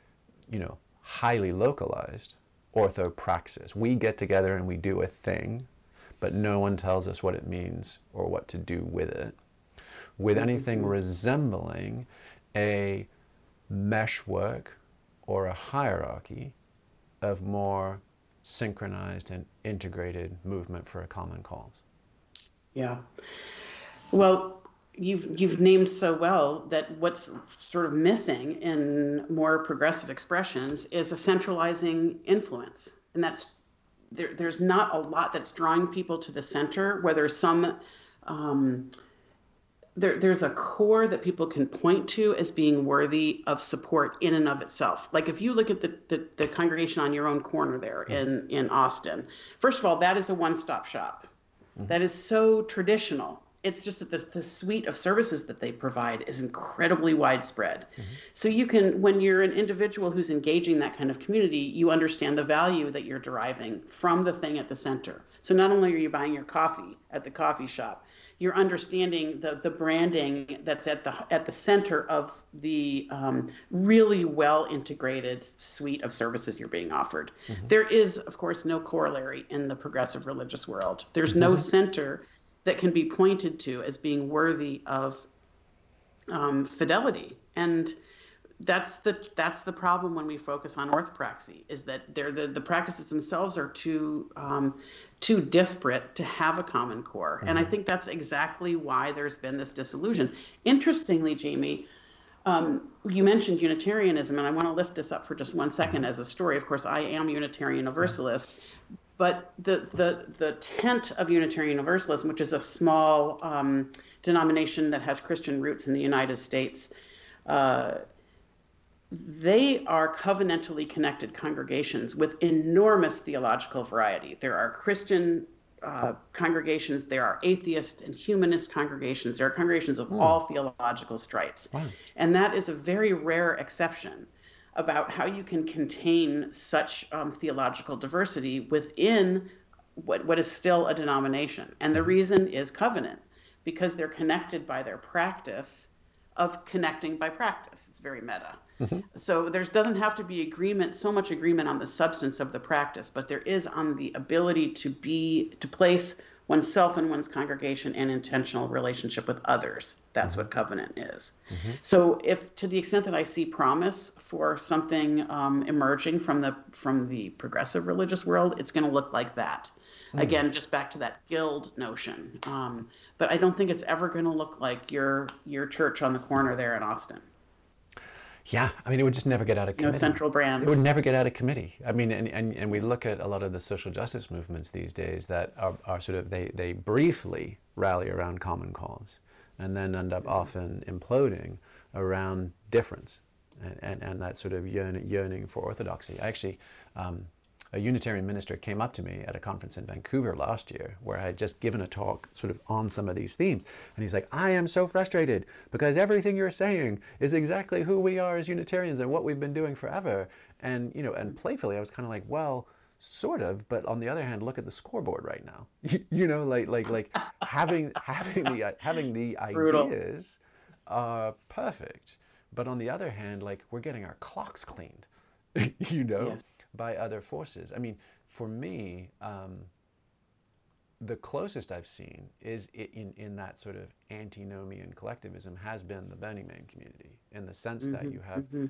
you know, highly localized orthopraxis. We get together and we do a thing, but no one tells us what it means or what to do with it. With anything resembling a meshwork or a hierarchy of more synchronized and integrated movement for a common cause. Yeah. Well, you've you've named so well that what's sort of missing in more progressive expressions is a centralizing influence and that's there, there's not a lot that's drawing people to the center whether some um, there, there's a core that people can point to as being worthy of support in and of itself. Like if you look at the, the, the congregation on your own corner there in, in Austin, first of all, that is a one-stop shop. Mm-hmm. That is so traditional it's just that the, the suite of services that they provide is incredibly widespread. Mm-hmm. So you can, when you're an individual who's engaging that kind of community, you understand the value that you're deriving from the thing at the center. So not only are you buying your coffee at the coffee shop, you're understanding the, the branding that's at the at the center of the um, really well integrated suite of services you're being offered. Mm-hmm. There is, of course, no corollary in the progressive religious world. There's mm-hmm. no center that can be pointed to as being worthy of um, fidelity. And that's the that's the problem when we focus on orthopraxy is that they're the, the practices themselves are too um, too disparate to have a common core. Mm-hmm. And I mm-hmm. think that's exactly why there's been this disillusion. Interestingly, Jamie, um, you mentioned Unitarianism, and I want to lift this up for just one second as a story. Of course, I am Unitarian Universalist, but the, the, the tent of Unitarian Universalism, which is a small um, denomination that has Christian roots in the United States, uh, they are covenantally connected congregations with enormous theological variety. There are Christian uh, congregations, there are atheist and humanist congregations, there are congregations of mm. all theological stripes. Wow. And that is a very rare exception about how you can contain such um, theological diversity within what, what is still a denomination. And the mm-hmm. reason is covenant, because they're connected by their practice of connecting by practice. It's very meta. Mm-hmm. So there doesn't have to be agreement, so much agreement on the substance of the practice, but there is on the ability to be, to place oneself and one's congregation and intentional relationship with others. That's mm-hmm. what covenant is. Mm-hmm. So, if to the extent that I see promise for something um, emerging from the from the progressive religious world, it's going to look like that. Mm-hmm. Again, just back to that guild notion. Um, but I don't think it's ever going to look like your your church on the corner there in Austin. Yeah, I mean, it would just never get out of committee. No central brand. It would never get out of committee. I mean, and, and, and we look at a lot of the social justice movements these days that are, are sort of, they, they briefly rally around common cause and then end up often imploding around difference and, and, and that sort of yearning, yearning for orthodoxy. Actually, um, a Unitarian minister came up to me at a conference in Vancouver last year where I had just given a talk sort of on some of these themes. And he's like, I am so frustrated because everything you're saying is exactly who we are as Unitarians and what we've been doing forever. And, you know, and playfully I was kind of like, well, sort of, but on the other hand, look at the scoreboard right now. *laughs* you know, like, like, like having, *laughs* having the, having the ideas are perfect. But on the other hand, like we're getting our clocks cleaned, *laughs* you know? Yes by other forces. I mean, for me, um, the closest I've seen is in, in that sort of antinomian collectivism has been the Burning Man community in the sense mm-hmm, that you have mm-hmm.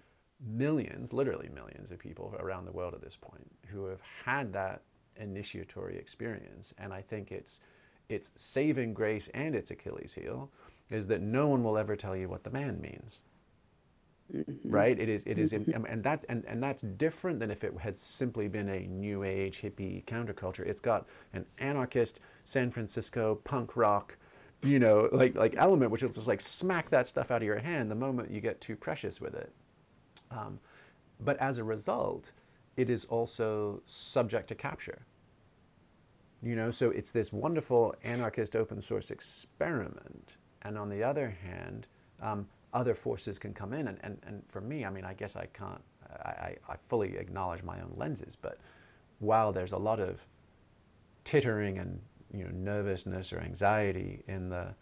millions, literally millions of people around the world at this point who have had that initiatory experience. And I think it's, it's saving grace and its Achilles heel is that no one will ever tell you what the man means. Mm-hmm. Right? It is, it is, mm-hmm. and that, and, and that's different than if it had simply been a new age hippie counterculture. It's got an anarchist San Francisco punk rock, you know, like, like element, which is just like smack that stuff out of your hand the moment you get too precious with it. Um, but as a result, it is also subject to capture. You know, so it's this wonderful anarchist open source experiment. And on the other hand, um, other forces can come in. And, and, and for me, I mean, I guess I can't, I, I fully acknowledge my own lenses, but while there's a lot of tittering and you know, nervousness or anxiety in the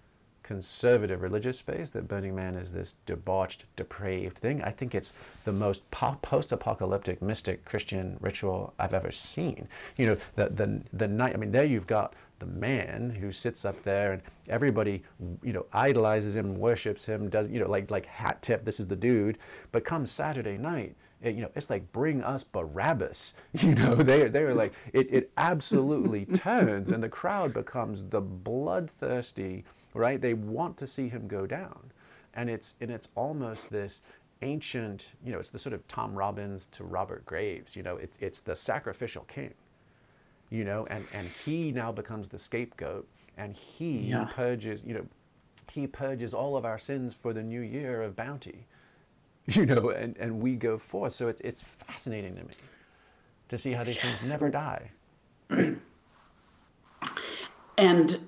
conservative religious space that Burning Man is this debauched, depraved thing. I think it's the most post-apocalyptic mystic Christian ritual I've ever seen. You know, the the the night. I mean, there you've got the man who sits up there and everybody you know idolizes him worships him does you know like like hat tip this is the dude. But come saturday night it, you know it's like bring us barabbas. *laughs* You know they they're like it, it absolutely *laughs* turns and the crowd becomes the bloodthirsty right? They want to see him go down. And it's and it's almost this ancient you know it's the sort of tom robbins to robert graves you know it's it's the sacrificial king you know, and, and he now becomes the scapegoat and he yeah. purges, you know, he purges all of our sins for the new year of bounty, *laughs* you know, and, and we go forth. So it's, it's fascinating to me to see how these yes. things never die. *clears throat* and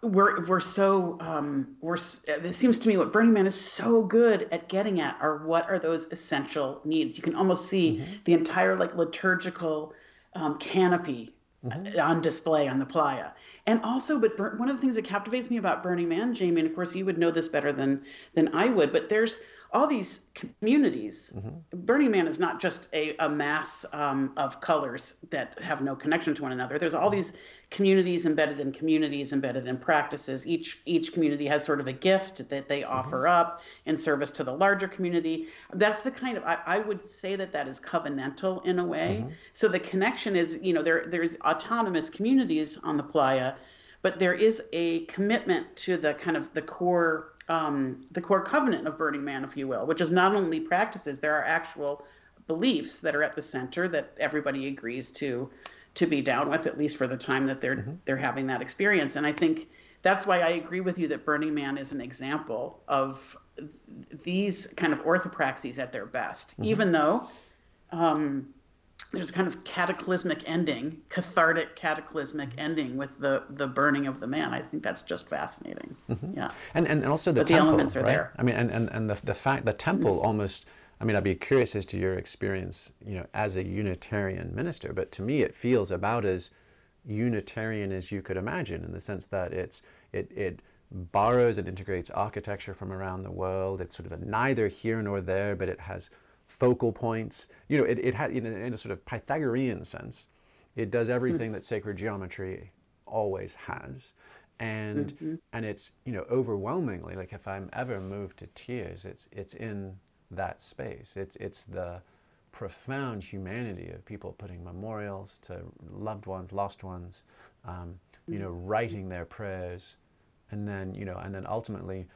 we're we're so um, we're it seems to me what Burning Man is so good at getting at are what are those essential needs. You can almost see mm-hmm. the entire like liturgical um, canopy mm-hmm. on display on the playa. And also, but one of the things that captivates me about Burning Man, Jamie, and of course you would know this better than than I would, but there's all these communities. Mm-hmm. Burning Man is not just a, a mass um, of colors that have no connection to one another. There's all these communities embedded in communities, embedded in practices. Each each community has sort of a gift that they mm-hmm. offer up in service to the larger community. That's the kind of I, I would say that that is covenantal in a way. Mm-hmm. So the connection is, you know, there there's autonomous communities on the playa, but there is a commitment to the kind of the core um, the core covenant of Burning Man, if you will, which is not only practices, there are actual beliefs that are at the center that everybody agrees to to be down with, at least for the time that they're mm-hmm. they're having that experience. And I think that's why I agree with you that Burning Man is an example of these kind of orthopraxies at their best, mm-hmm. even though um, there's a kind of cataclysmic ending, cathartic cataclysmic ending with the the burning of the man. I think that's just fascinating. Mm-hmm. Yeah, and, and and also the, temple, the elements are right? there. I mean, and and and the the fact the temple mm-hmm. almost. I mean, I'd be curious as to your experience, you know, as a Unitarian minister. But to me, it feels about as Unitarian as you could imagine, in the sense that it's it it borrows and integrates architecture from around the world. It's sort of a neither here nor there, but it has focal points. You know, it, it has, in a, in a sort of Pythagorean sense, it does everything that sacred geometry always has. And, mm-hmm. and it's, you know, overwhelmingly, like if I'm ever moved to tears, it's, it's in that space. It's, it's the profound humanity of people putting memorials to loved ones, lost ones, um, you know, writing their prayers, and then, you know, and then ultimately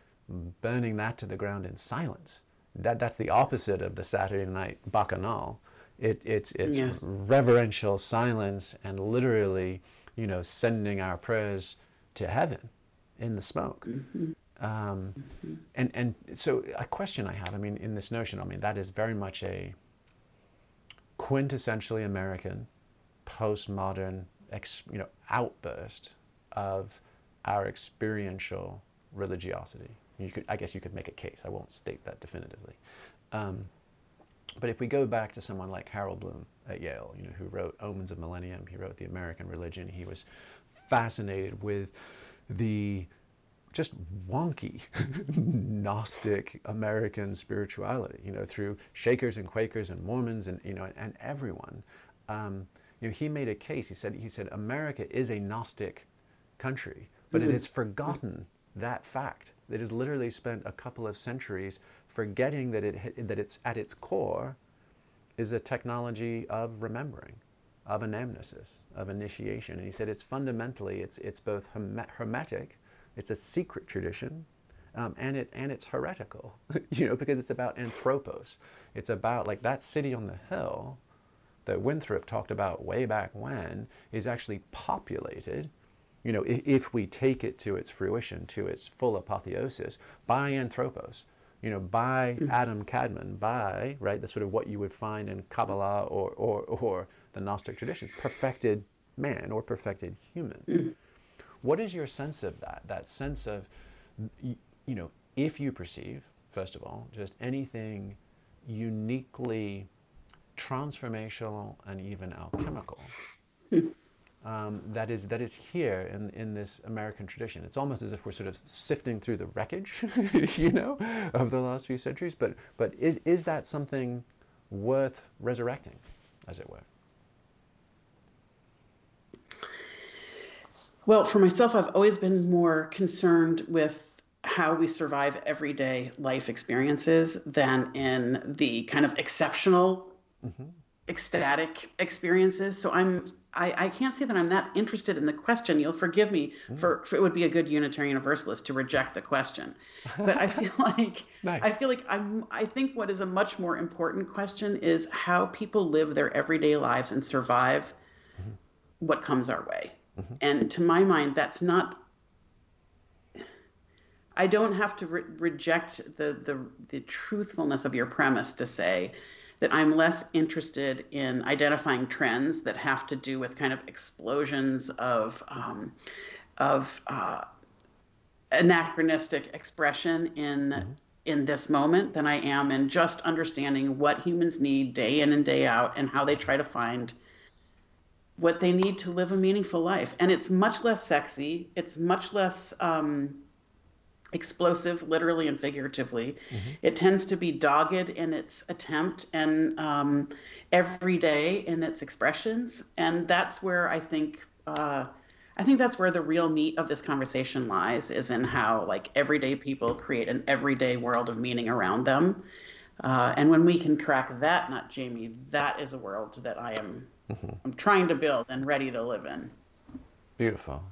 burning that to the ground in silence that that's the opposite of the Saturday night bacchanal. It, it's it's yes. reverential silence and literally, you know, sending our prayers to heaven in the smoke. Mm-hmm. Um, mm-hmm. and, and so a question I have, I mean, in this notion, I mean, that is very much a quintessentially American, postmodern, ex, you know, outburst of our experiential religiosity. You could, I guess you could make a case. I won't state that definitively. Um, but if we go back to someone like Harold Bloom at Yale, you know, who wrote Omens of Millennium, he wrote The American Religion. He was fascinated with the just wonky *laughs* Gnostic American spirituality, you know, through Shakers and Quakers and Mormons and you know and everyone. Um, you know, he made a case. He said he said America is a Gnostic country, but mm-hmm. it has forgotten that fact. It has literally spent a couple of centuries forgetting that it that it's at its core is a technology of remembering, of anamnesis, of initiation. And he said it's fundamentally it's it's both hermetic, it's a secret tradition, um, and it and it's heretical, *laughs* you know, because it's about anthropos. It's about like that city on the hill that Winthrop talked about way back when is actually populated you know, if we take it to its fruition, to its full apotheosis, by anthropos, you know, by mm. Adam Kadmon, by, right, the sort of what you would find in Kabbalah or, or, or the Gnostic traditions, perfected man or perfected human. Mm. What is your sense of that? That sense of, you know, if you perceive, first of all, just anything uniquely transformational and even alchemical. Um, that is that is here in in this American tradition. It's almost as if we're sort of sifting through the wreckage, *laughs* you know, of the last few centuries. But but is is that something worth resurrecting, as it were? Well, for myself, I've always been more concerned with how we survive everyday life experiences than in the kind of exceptional, mm-hmm. ecstatic experiences. So I'm I, I can't say that I'm that interested in the question. You'll forgive me mm. for, for, it would be a good Unitarian Universalist to reject the question, but I *laughs* feel like nice. I feel like I'm. I think what is a much more important question is how people live their everyday lives and survive mm-hmm. what comes our way. Mm-hmm. And to my mind, that's not. I don't have to re- reject the, the the truthfulness of your premise to say that I'm less interested in identifying trends that have to do with kind of explosions of um, of uh, anachronistic expression in mm-hmm. in this moment than I am in just understanding what humans need day in and day out and how they try to find what they need to live a meaningful life. And it's much less sexy. It's much less um, explosive, literally and figuratively. Mm-hmm. It tends to be dogged in its attempt and um, every day in its expressions, and that's where I think. Uh, I think that's where the real meat of this conversation lies, is in how like everyday people create an everyday world of meaning around them, uh, and when we can crack that nut, Jamie, that is a world that I am mm-hmm. I'm trying to build and ready to live in. Beautiful.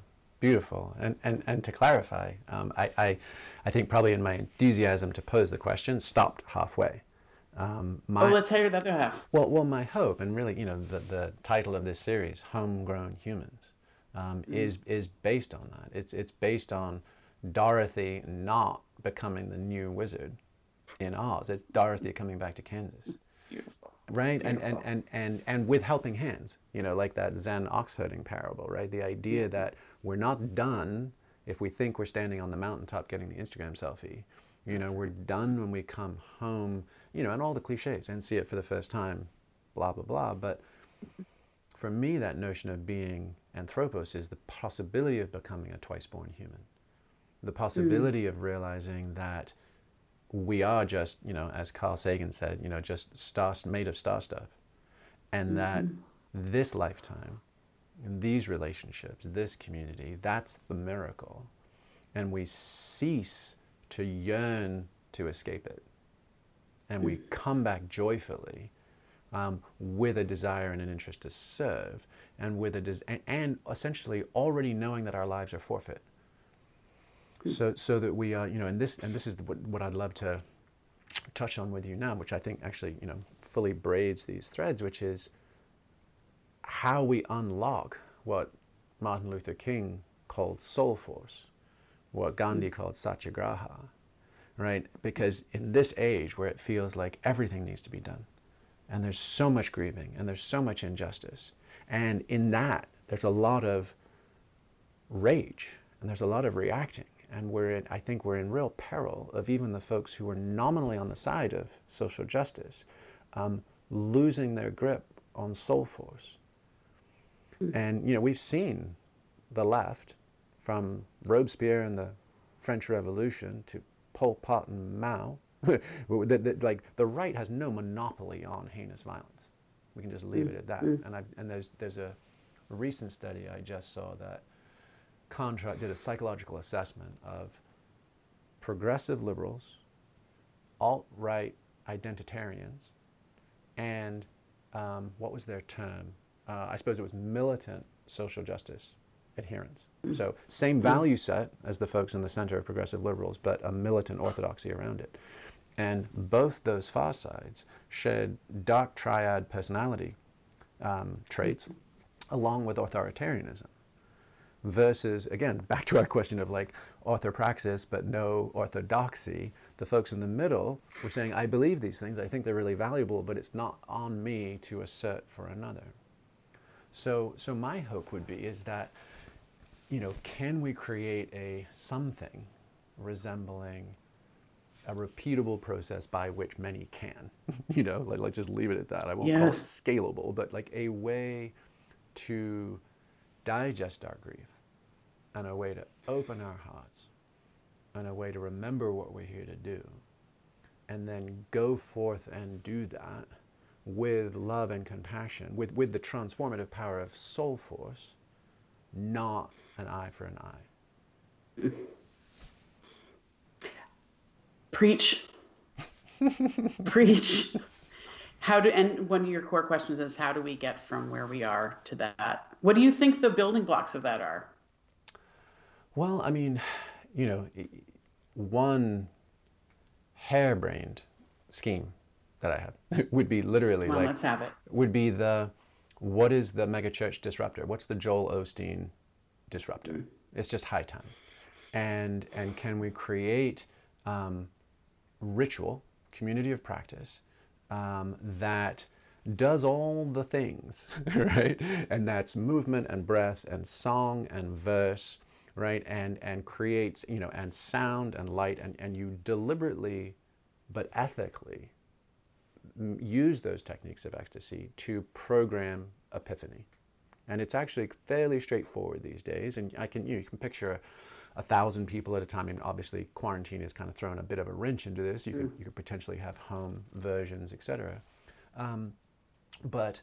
Beautiful. And, and, and to clarify, um, I, I, I think probably in my enthusiasm to pose the question, stopped halfway. Um, my, oh, let's hear the other half. Well, well, my hope, and really, you know, the, the title of this series, Homegrown Humans, um, mm. is, is based on that. It's, it's based on Dorothy not becoming the new wizard in Oz. It's Dorothy coming back to Kansas. Beautiful right? And, and and and and with helping hands you know like that zen ox herding parable right? The idea mm-hmm. that we're not done if we think we're standing on the mountaintop getting the instagram selfie. You know we're done when we come home you know and all the cliches and see it for the first time blah blah blah. But for me that notion of being anthropos is the possibility of becoming a twice born human. The possibility mm. of realizing that we are just, you know, as Carl Sagan said, you know, just star made of star stuff. And mm-hmm. that this lifetime, and these relationships, this community, that's the miracle. And we cease to yearn to escape it. And we mm. come back joyfully um, with a desire and an interest to serve, and with a des- and, and essentially already knowing that our lives are forfeit so so that we are you know and this and this is what, what I'd love to touch on with you now which I think actually you know fully braids these threads which is how we unlock what Martin Luther King called soul force what Gandhi mm. called satyagraha, right? Because in this age where it feels like everything needs to be done, and there's so much grieving, and there's so much injustice, and in that, there's a lot of rage, and there's a lot of reacting. And we're in, I think we're in real peril of even the folks who are nominally on the side of social justice um, losing their grip on soul force. Mm. And, you know, we've seen the left from Robespierre and the French Revolution to Pol Pot and Mao. *laughs* the, the, like, the right has no monopoly on heinous violence. We can just leave mm. it at that. Mm. And, I, and there's, there's a recent study I just saw that contract did a psychological assessment of progressive liberals, alt-right identitarians, and um, what was their term? Uh, I suppose it was militant social justice adherents. So same mm. value set as the folks in the center of progressive liberals, but a militant orthodoxy around it. And both those far sides shared dark triad personality um, traits along with authoritarianism versus, again, back to our question of like orthopraxis but no orthodoxy. The folks in the middle were saying, I believe these things, I think they're really valuable, but it's not on me to assert for another. So, so my hope would be is that, you know, can we create a something resembling a repeatable process by which many can, *laughs* you know, like let's just leave it at that. I won't yes. call it scalable, but like a way to digest our grief and a way to open our hearts and a way to remember what we're here to do and then go forth and do that with love and compassion, with, with the transformative power of soul force, not an eye for an eye. Preach. Preach how do and one of your core questions is how do we get from where we are to that? What do you think the building blocks of that are? Well i mean you know one harebrained scheme that i have *laughs* would be literally well, like let's have it. would be the what is the megachurch disruptor? What's the joel osteen disruptor? Mm. it's just high time. And and can we create um, ritual community of practice um, that does all the things, *laughs* right? And that's movement and breath and song and verse, right? And and creates, you know, and sound and light, and, and you deliberately, but ethically, use those techniques of ecstasy to program epiphany. And it's actually fairly straightforward these days. And I can you, know, you can picture a thousand people at a time. I mean, obviously, quarantine has kind of thrown a bit of a wrench into this. You mm. could you could potentially have home versions, etc. Um, but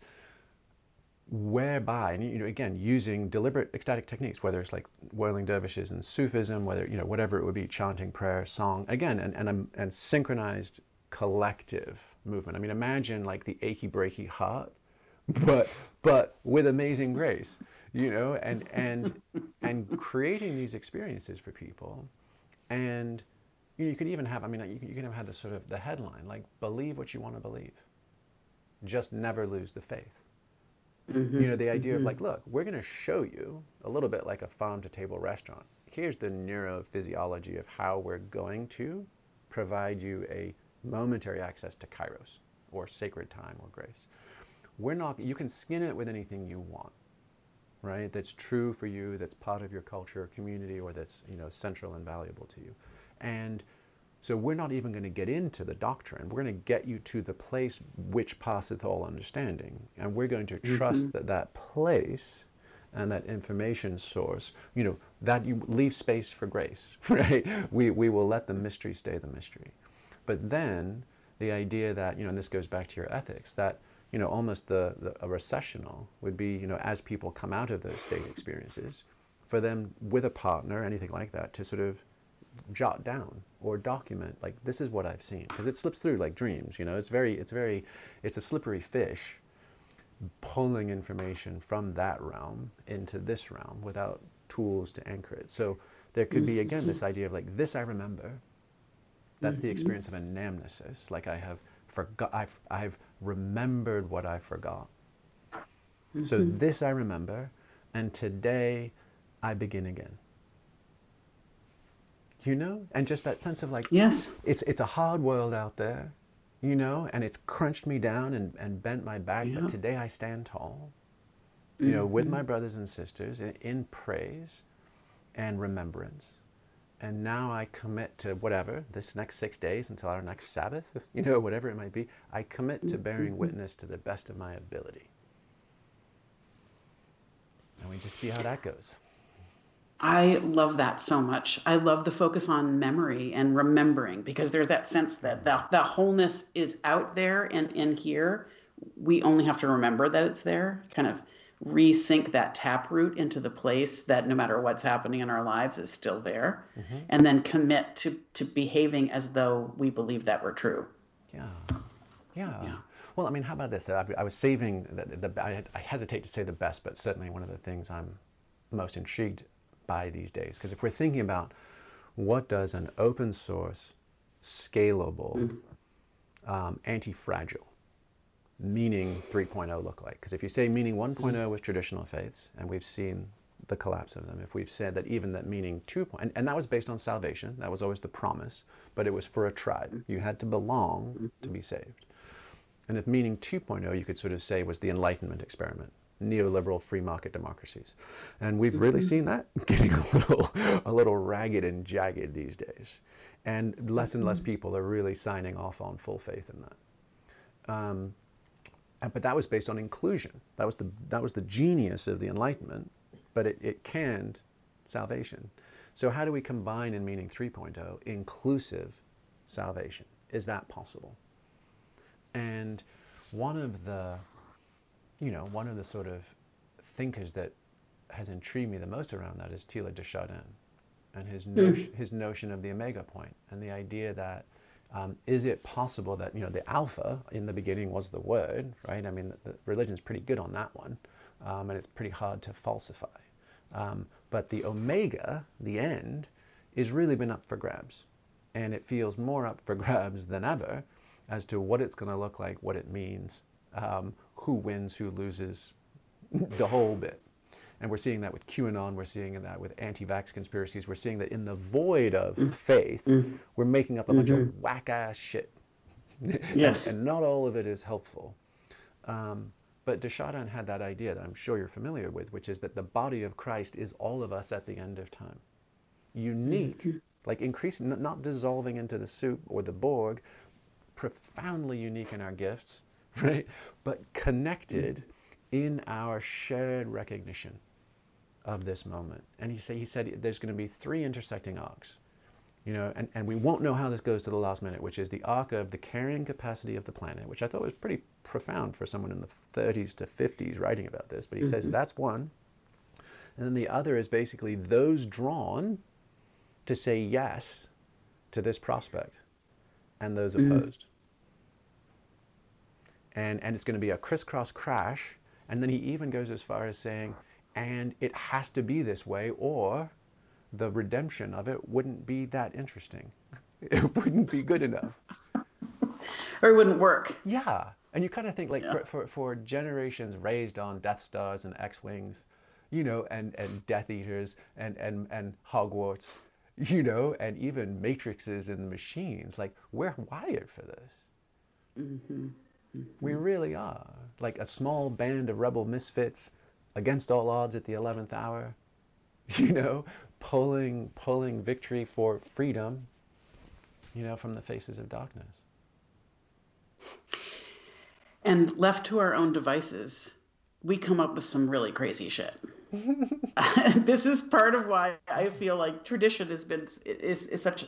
whereby, and you know, again, using deliberate ecstatic techniques, whether it's like whirling dervishes and Sufism, whether you know whatever it would be, chanting, prayer, song, again, and and, and synchronized collective movement. I mean, imagine like the achy breaky heart, but but with amazing grace you know, and and *laughs* and creating these experiences for people, and you, know, you could even have, I mean, you can, you can have had the sort of the headline like "Believe what you want to believe, just never lose the faith." Mm-hmm. You know, the idea mm-hmm. of like, look, we're going to show you a little bit like a farm to table restaurant. Here's the neurophysiology of how we're going to provide you a momentary access to kairos or sacred time or grace. We're not, you can skin it with anything you want right? That's true for you, that's part of your culture, or community, or that's you know central and valuable to you. And so we're not even going to get into the doctrine. We're going to get you to the place which passeth all understanding, and we're going to trust mm-hmm. that that place and that information source, you know, that you leave space for grace, *laughs* right? We we will let the mystery stay the mystery. But then the idea that you know, and this goes back to your ethics, that you know, almost the, the, a recessional would be, you know, as people come out of those state experiences, for them with a partner, anything like that, to sort of jot down or document, like this is what I've seen, because it slips through like dreams. You know, it's very, it's very, it's a slippery fish, pulling information from that realm into this realm without tools to anchor it. So there could be again this idea of like this I remember. That's the mm-hmm. experience of a anamnesis. Like I have forgot, I've, I've remembered what I forgot. Mm-hmm. So this I remember, and today I begin again. you know, and just that sense of like, yes, it's it's a hard world out there, you know, and it's crunched me down and, and bent my back, yeah. but today I stand tall, you know, with my mm-hmm. brothers and sisters in, in praise and remembrance. And now I commit to whatever, this next six days until our next Sabbath, *laughs* you know, whatever it might be, I commit to bearing mm-hmm. witness to the best of my ability. And we just see how that goes. I love that so much. I love the focus on memory and remembering because there's that sense that the, the wholeness is out there and in here. We only have to remember that it's there, kind of resync that taproot into the place that no matter what's happening in our lives is still there mm-hmm. and then commit to to behaving as though we believe that we're true yeah yeah, yeah. well i mean how about this I, I was saving the, the I, I hesitate to say the best but certainly one of the things i'm most intrigued by these days because if we're thinking about what does an open source scalable mm-hmm. um, anti-fragile meaning 3.0 look like? Because if you say meaning 1.0 mm-hmm. was traditional faiths, and we've seen the collapse of them, if we've said that even that meaning 2.0, and, and that was based on salvation, that was always the promise, but it was for a tribe. Mm-hmm. You had to belong mm-hmm. to be saved. And if meaning 2.0, you could sort of say was the Enlightenment experiment, neoliberal free market democracies. And we've really seen that *laughs* getting a little, a little ragged and jagged these days. And less and less people are really signing off on full faith in that. Um, but that was based on inclusion. That was the, that was the genius of the Enlightenment, but it, it canned salvation. So how do we combine in meaning 3.0 inclusive salvation? Is that possible? And one of the, you know, one of the sort of thinkers that has intrigued me the most around that is Teilhard de Chardin and his, no- mm. his notion of the omega point and the idea that um, is it possible that you know the alpha in the beginning was the word, right? I mean, the, the religion's pretty good on that one, um, and it's pretty hard to falsify. Um, but the omega, the end, is really been up for grabs, and it feels more up for *laughs* grabs than ever as to what it's going to look like, what it means, um, who wins, who loses, *laughs* the whole bit. And we're seeing that with QAnon, we're seeing that with anti vax conspiracies, we're seeing that in the void of mm. faith, mm. we're making up a bunch mm-hmm. of whack ass shit. *laughs* Yes. and, and, not all of it is helpful. Um, but de had that idea that I'm sure you're familiar with, which is that the body of Christ is all of us at the end of time. Unique, mm-hmm. like increasing, not dissolving into the soup or the Borg, profoundly unique in our gifts, *laughs* right? But connected in our shared recognition of this moment. And he, say, he said there's going to be three intersecting arcs. You know, and, and we won't know how this goes to the last minute, which is the arc of the carrying capacity of the planet, which I thought was pretty profound for someone in the 30s to 50s writing about this. But he mm-hmm. says that's one. And then the other is basically those drawn to say yes to this prospect and those mm-hmm. opposed. And, and it's going to be a crisscross crash. And then he even goes as far as saying, and it has to be this way, or the redemption of it wouldn't be that interesting. *laughs* It wouldn't be good enough. *laughs* or it wouldn't work. Yeah. And you kind of think like yeah. for, for, for generations raised on Death Stars and X-Wings, you know, and, and Death Eaters and, and, and Hogwarts, you know, and even matrices and machines, like we're wired for this. Mm-hmm. Mm-hmm. We really are. Like a small band of rebel misfits against all odds at the 11th hour, *laughs* you know, pulling, pulling victory for freedom, you know, from the faces of darkness. And left to our own devices, we come up with some really crazy shit. *laughs* *laughs* this is part of why I feel like tradition has been is, is such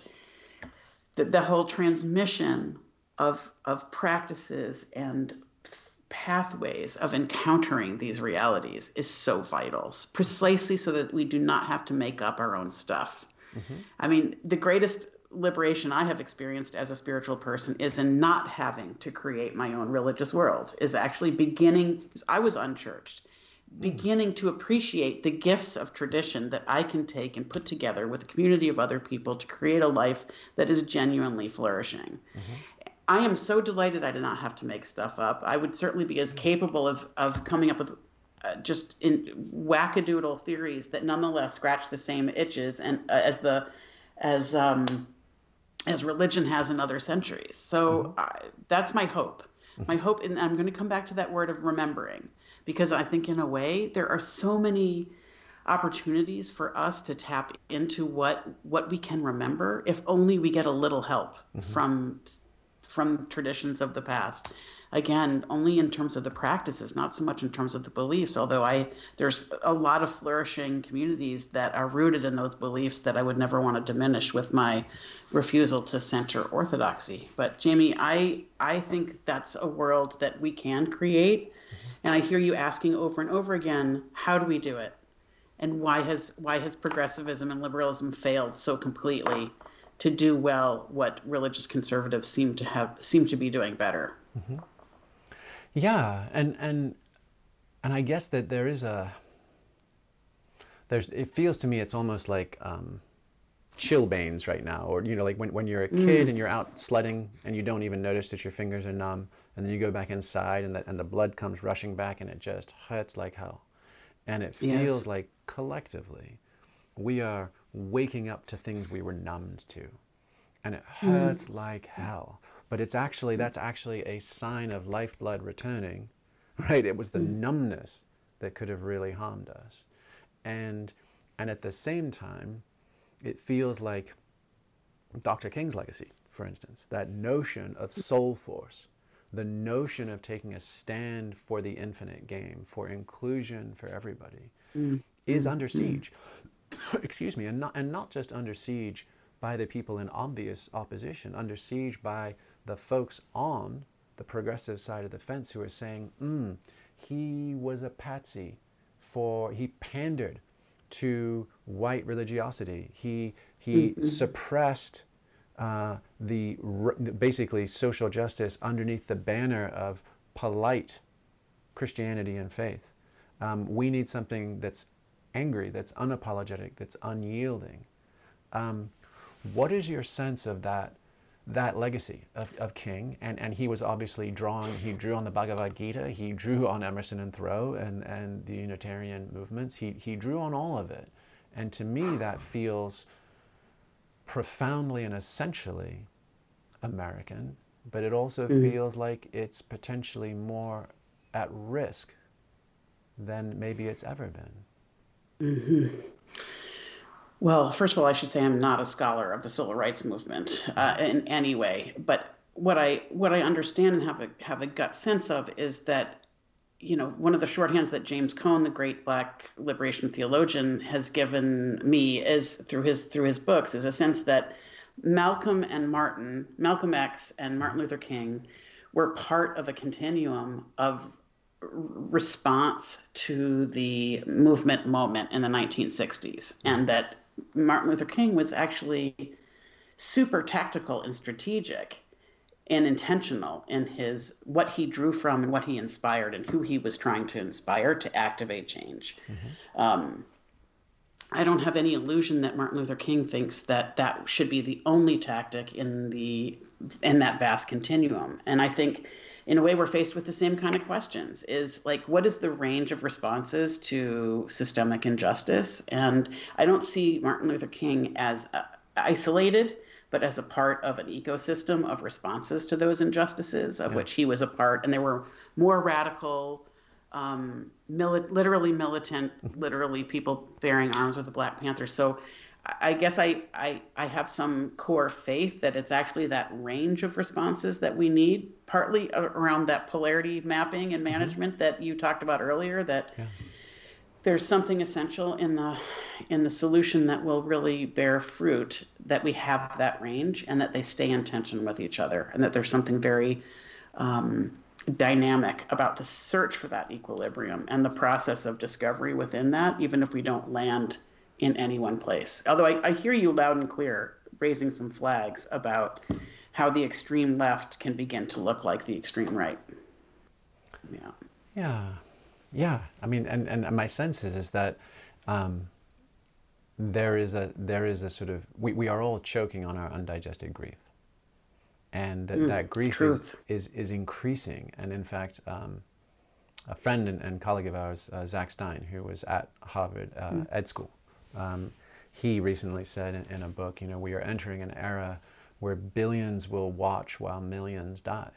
the, the whole transmission of of practices and pathways of encountering these realities is so vital, precisely so that we do not have to make up our own stuff. Mm-hmm. I mean, the greatest liberation I have experienced as a spiritual person is in not having to create my own religious world, is actually beginning, because I was unchurched, mm. beginning to appreciate the gifts of tradition that I can take and put together with a community of other people to create a life that is genuinely flourishing. Mm-hmm. I am so delighted I did not have to make stuff up. I would certainly be as capable of, of coming up with uh, just in wackadoodle theories that nonetheless scratch the same itches and uh, as the as um, as religion has in other centuries. So mm-hmm. I, that's my hope. My hope, and I'm going to come back to that word of remembering, because I think in a way there are so many opportunities for us to tap into what what we can remember if only we get a little help mm-hmm. from from traditions of the past. Again only in terms of the practices not so much in terms of the beliefs although i there's a lot of flourishing communities that are rooted in those beliefs that i would never want to diminish with my refusal to center orthodoxy. But jamie i i think that's a world that we can create. And i hear you asking over and over again how do we do it? And why has why has progressivism and liberalism failed so completely to do well what religious conservatives seem to have seem to be doing better mm-hmm. yeah and and and i guess that there is a there's it feels to me it's almost like um, chilblains right now or you know like when, when you're a kid mm. and you're out sledding and you don't even notice that your fingers are numb and then you go back inside and the, and the blood comes rushing back and it just hurts like hell and it feels yes. like collectively we are waking up to things we were numbed to. And it hmm. hurts mm. like hell. But it's actually, that's actually a sign of lifeblood returning, *laughs* right? It was the mm. numbness that could have really harmed us. And, and at the same time, it feels like Dr. King's legacy, for instance, that notion of soul force, the notion of taking a stand for the infinite game, for inclusion for everybody, mm. is mm. under mm. siege. *coughs* Excuse me, and not, and not just under siege by the people in obvious opposition, under siege by the folks on the progressive side of the fence who are saying, mm, he was a patsy for, he pandered to white religiosity. He, he mm-hmm. suppressed uh, the basically social justice underneath the banner of polite Christianity and faith. Um, we need something that's angry, that's unapologetic, that's unyielding. Um, what is your sense of that that legacy of, of King? And, and he was obviously drawing, he drew on the Bhagavad Gita, he drew on Emerson and Thoreau and, and the Unitarian movements, he, he drew on all of it. And to me, that feels profoundly and essentially American, but it also mm. feels like it's potentially more at risk than maybe it's ever been. Mm-hmm. Well, first of all, I should say I'm not a scholar of the civil rights movement uh, in any way, but what I what I understand and have a have a gut sense of is that you know, one of the shorthands that James Cone, the great black liberation theologian, has given me is through his through his books is a sense that Malcolm and Martin, Malcolm X and Martin Luther King were part of a continuum of response to the movement moment in the 1960s and that Martin Luther King was actually super tactical and strategic and intentional in his what he drew from and what he inspired and who he was trying to inspire to activate change. Mm-hmm. Um, I don't have any illusion that Martin Luther King thinks that that should be the only tactic in the in that vast continuum. And I think in a way we're faced with the same kind of questions is like what is the range of responses to systemic injustice and i don't see martin luther king as uh, isolated but as a part of an ecosystem of responses to those injustices, of yeah. which he was a part. And there were more radical, um, mili- literally militant, literally people bearing arms with the Black Panthers. So I guess I, I, I have some core faith that it's actually that range of responses that we need, partly around that polarity mapping and mm-hmm. management mm-hmm. that you talked about earlier, that. Yeah there's something essential in the in the solution that will really bear fruit that we have that range and that they stay in tension with each other and that there's something very um, dynamic about the search for that equilibrium and the process of discovery within that even if we don't land in any one place. Although I, I hear you loud and clear raising some flags about how the extreme left can begin to look like the extreme right. Yeah. Yeah. Yeah, I mean, and, and my sense is, is that um, there is a there is a sort of we, we are all choking on our undigested grief, and that, mm, that grief is, is is increasing. And in fact, um, a friend and, and, colleague of ours, uh, Zak Stein, who was at Harvard uh, mm. Ed School, um, he recently said in, in, a book, you know, we are entering an era where billions will watch while millions die.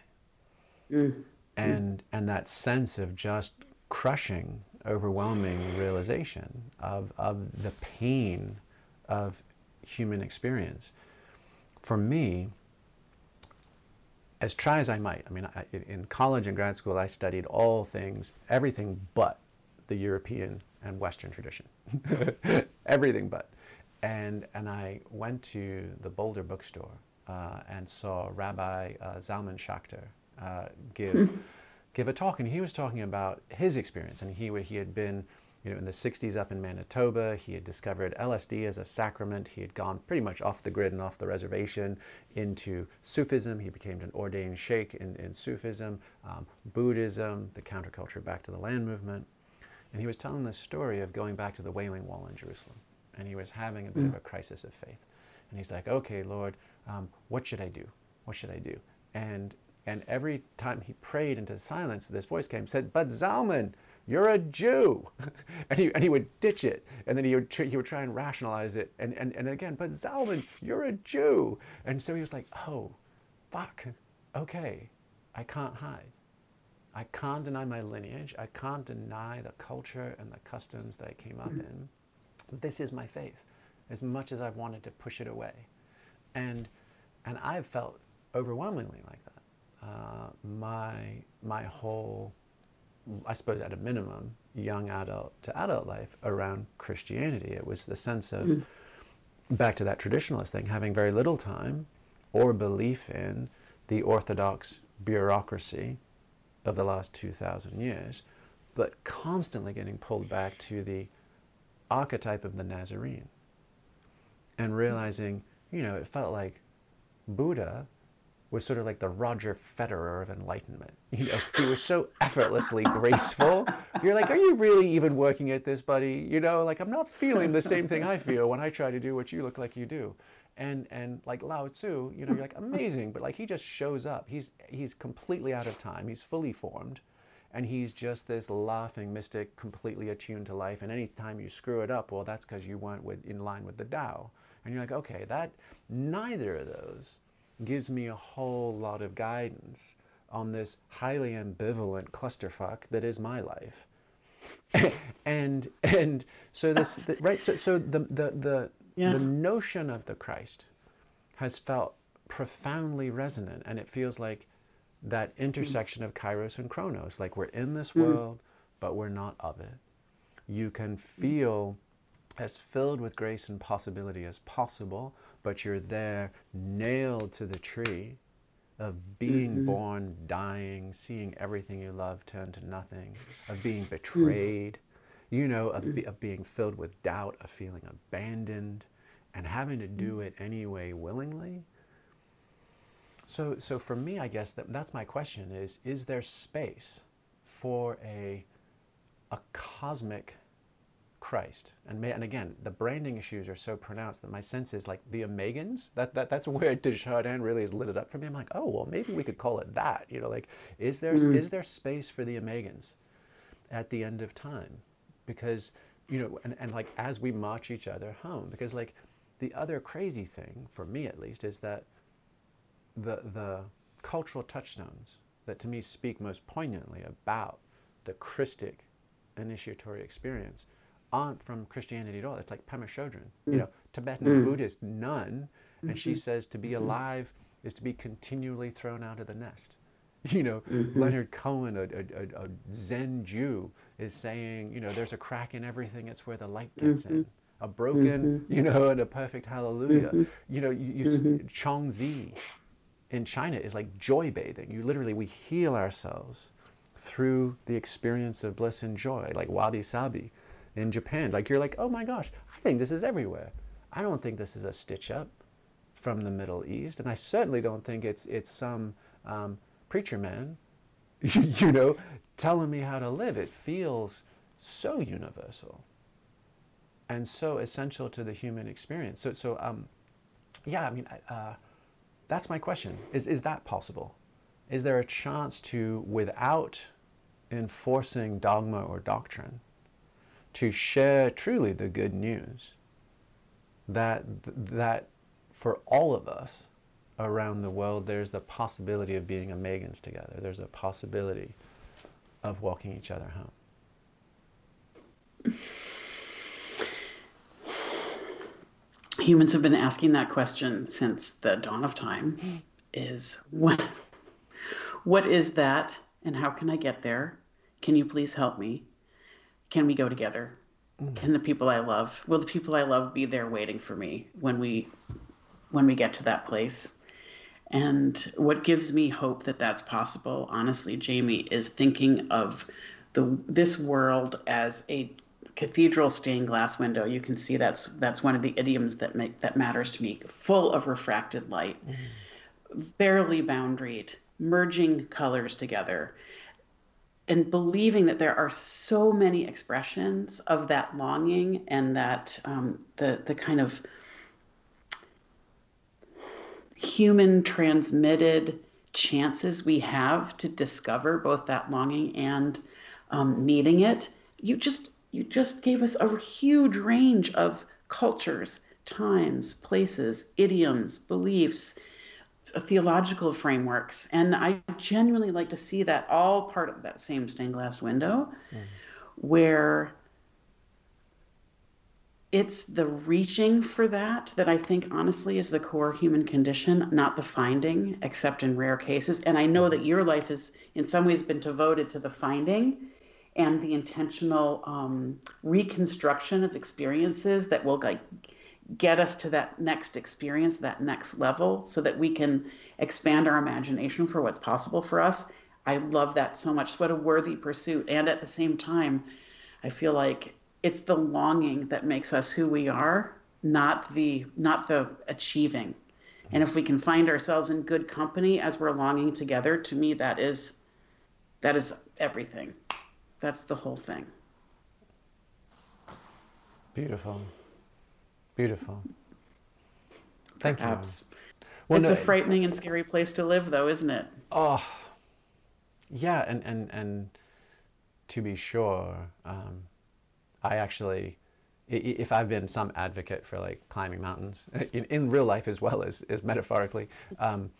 Mm. And, and that sense of just crushing, overwhelming realization of, of the pain of human experience. For me, as try as I might, I mean, I, in college and grad school, I studied all things, everything but the European and Western tradition. *laughs* everything but. And, and I went to the Boulder bookstore uh, and saw Rabbi uh, Zalman Schachter uh, give, give a talk. And he was talking about his experience. And he, he had been you know, in the 60s up in Manitoba. He had discovered LSD as a sacrament. He had gone pretty much off the grid and off the reservation into Sufism. He became an ordained sheikh in, in Sufism, um, Buddhism, the counterculture back to the land movement. And he was telling this story of going back to the Wailing Wall in Jerusalem. And he was having a bit mm. of a crisis of faith. And he's like, okay, Lord, um, what should I do? What should I do? And, and every time he prayed into silence, this voice came, said, but Zalman, you're a Jew. *laughs* and, he, and he would ditch it. And then he would, tr- he would try and rationalize it. And, and, and again, but Zalman, you're a Jew. And so he was like, oh, fuck, okay, I can't hide. I can't deny my lineage. I can't deny the culture and the customs that I came up in. This is my faith, as much as I've wanted to push it away. And, and I've felt overwhelmingly like that. Uh, my, my whole I suppose at a minimum, young adult to adult life around Christianity. It was the sense of, mm. back to that traditionalist thing, having very little time or belief in the orthodox bureaucracy of the last 2,000 years, but constantly getting pulled back to the archetype of the Nazarene and hmm. realizing, you know, it felt like Buddha was sort of like the Roger Federer of enlightenment. *laughs* You know, he was so effortlessly graceful. You're like, are you really even working at this, buddy? You know, like I'm not feeling the same thing I feel when I try to do what you look like you do. And and like Lao Tzu, you know, you're like amazing, but like he just shows up. He's he's completely out of time. He's fully formed. And he's just this laughing mystic, completely attuned to life. And anytime you screw it up, well, that's because you weren't with, in line with the Tao. And you're like, okay, that neither of those gives me a whole lot of guidance on this highly ambivalent clusterfuck that is my life. *laughs* and and so this the, right so so the the the, yeah. the notion of the Christ has felt profoundly resonant and it feels like that intersection of kairos and chronos like we're in this mm. world but we're not of it you can feel as filled with grace and possibility as possible but you're there nailed to the tree of being mm-hmm. born, dying, seeing everything you love turn to nothing, of being betrayed, you know, of, be, of being filled with doubt, of feeling abandoned, and having to do it anyway willingly. So, so for me, I guess that, that's my question is, is there space for a, a cosmic Christ. And, may, and again, the branding issues are so pronounced that my sense is like the Omegans, that, that, that's where *laughs* de Chardin really has lit it up for me. I'm like, oh, well, maybe we could call it that. You know, like, is there, mm-hmm. is there space for the Omegans at the end of time? Because, you know, and, and like as we march each other home, because like the other crazy thing, for me at least, is that the, the cultural touchstones that to me speak most poignantly about the Christic initiatory experience aren't from Christianity at all. It's like Pema Chodron, mm. you know, Tibetan mm. Buddhist nun, and mm-hmm. she says to be mm-hmm. alive is to be continually thrown out of the nest. *laughs* You know, mm-hmm. Leonard Cohen, a, a, a, Zen Jew, is saying, you know, there's a crack in everything. It's where the light gets in. Mm-hmm. A broken, mm-hmm. *laughs* you know, and a perfect hallelujah. You know, you, you Chuang-Tzu in China is like joy bathing. You literally, we heal ourselves through the experience of bliss and joy, like wabi sabi in Japan. Like you're like, oh my gosh, I think this is everywhere. I don't think this is a stitch up from the Middle East, and I certainly don't think it's it's some um, preacher man, *laughs* you know, telling me how to live. It feels so universal and so essential to the human experience. So so um, yeah, I mean, uh, that's my question. Is is that possible? Is there a chance to, without enforcing dogma or doctrine, to share truly the good news that that for all of us around the world, there's the possibility of being Omegans together. There's a possibility of walking each other home. Humans have been asking that question since the dawn of time. Is what what is that and how can I get there? Can you please help me? Can we go together? Mm. Can the people I love, will the people I love be there waiting for me when we when we get to that place? And what gives me hope that that's possible, honestly, Jamie, is thinking of the this world as a cathedral stained glass window. You can see that's that's one of the idioms that make that matters to me. Full of refracted light, mm-hmm. barely boundaried, merging colors together, and believing that there are so many expressions of that longing and that um, the the kind of human transmitted chances we have to discover both that longing and um, meeting it you just you just gave us a huge range of cultures times places idioms beliefs uh, theological frameworks and i genuinely like to see that all part of that same stained glass window mm. where it's the reaching for that that I think honestly is the core human condition, not the finding, except in rare cases. And I know that your life has, in some ways, been devoted to the finding and the intentional um, reconstruction of experiences that will like get us to that next experience, that next level, so that we can expand our imagination for what's possible for us. I love that so much. What a worthy pursuit. And at the same time, I feel like it's the longing that makes us who we are not the not the achieving. And if we can find ourselves in good company as we're longing together to me that is that is everything. That's the whole thing. Beautiful. Beautiful. Thank Perhaps. you well, it's no, a frightening and scary place to live though isn't it? Oh yeah and and and to be sure um, I actually, if I've been some advocate for like climbing mountains *laughs* in, in real life as well as, as metaphorically, um,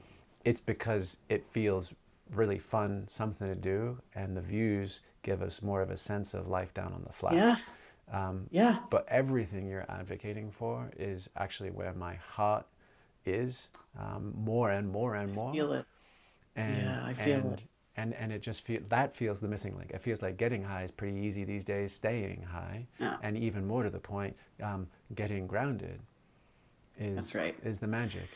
it's because it feels really fun, something to do, and the views give us more of a sense of life down on the flats. Yeah. Um, yeah. But everything you're advocating for is actually where my heart is um, more and more and more. I feel it. And, yeah, I feel and, it and and it just feel that feels the missing link. It feels like getting high is pretty easy these days. Staying high, yeah. and even more to the point, um, getting grounded is That's right. is the magic.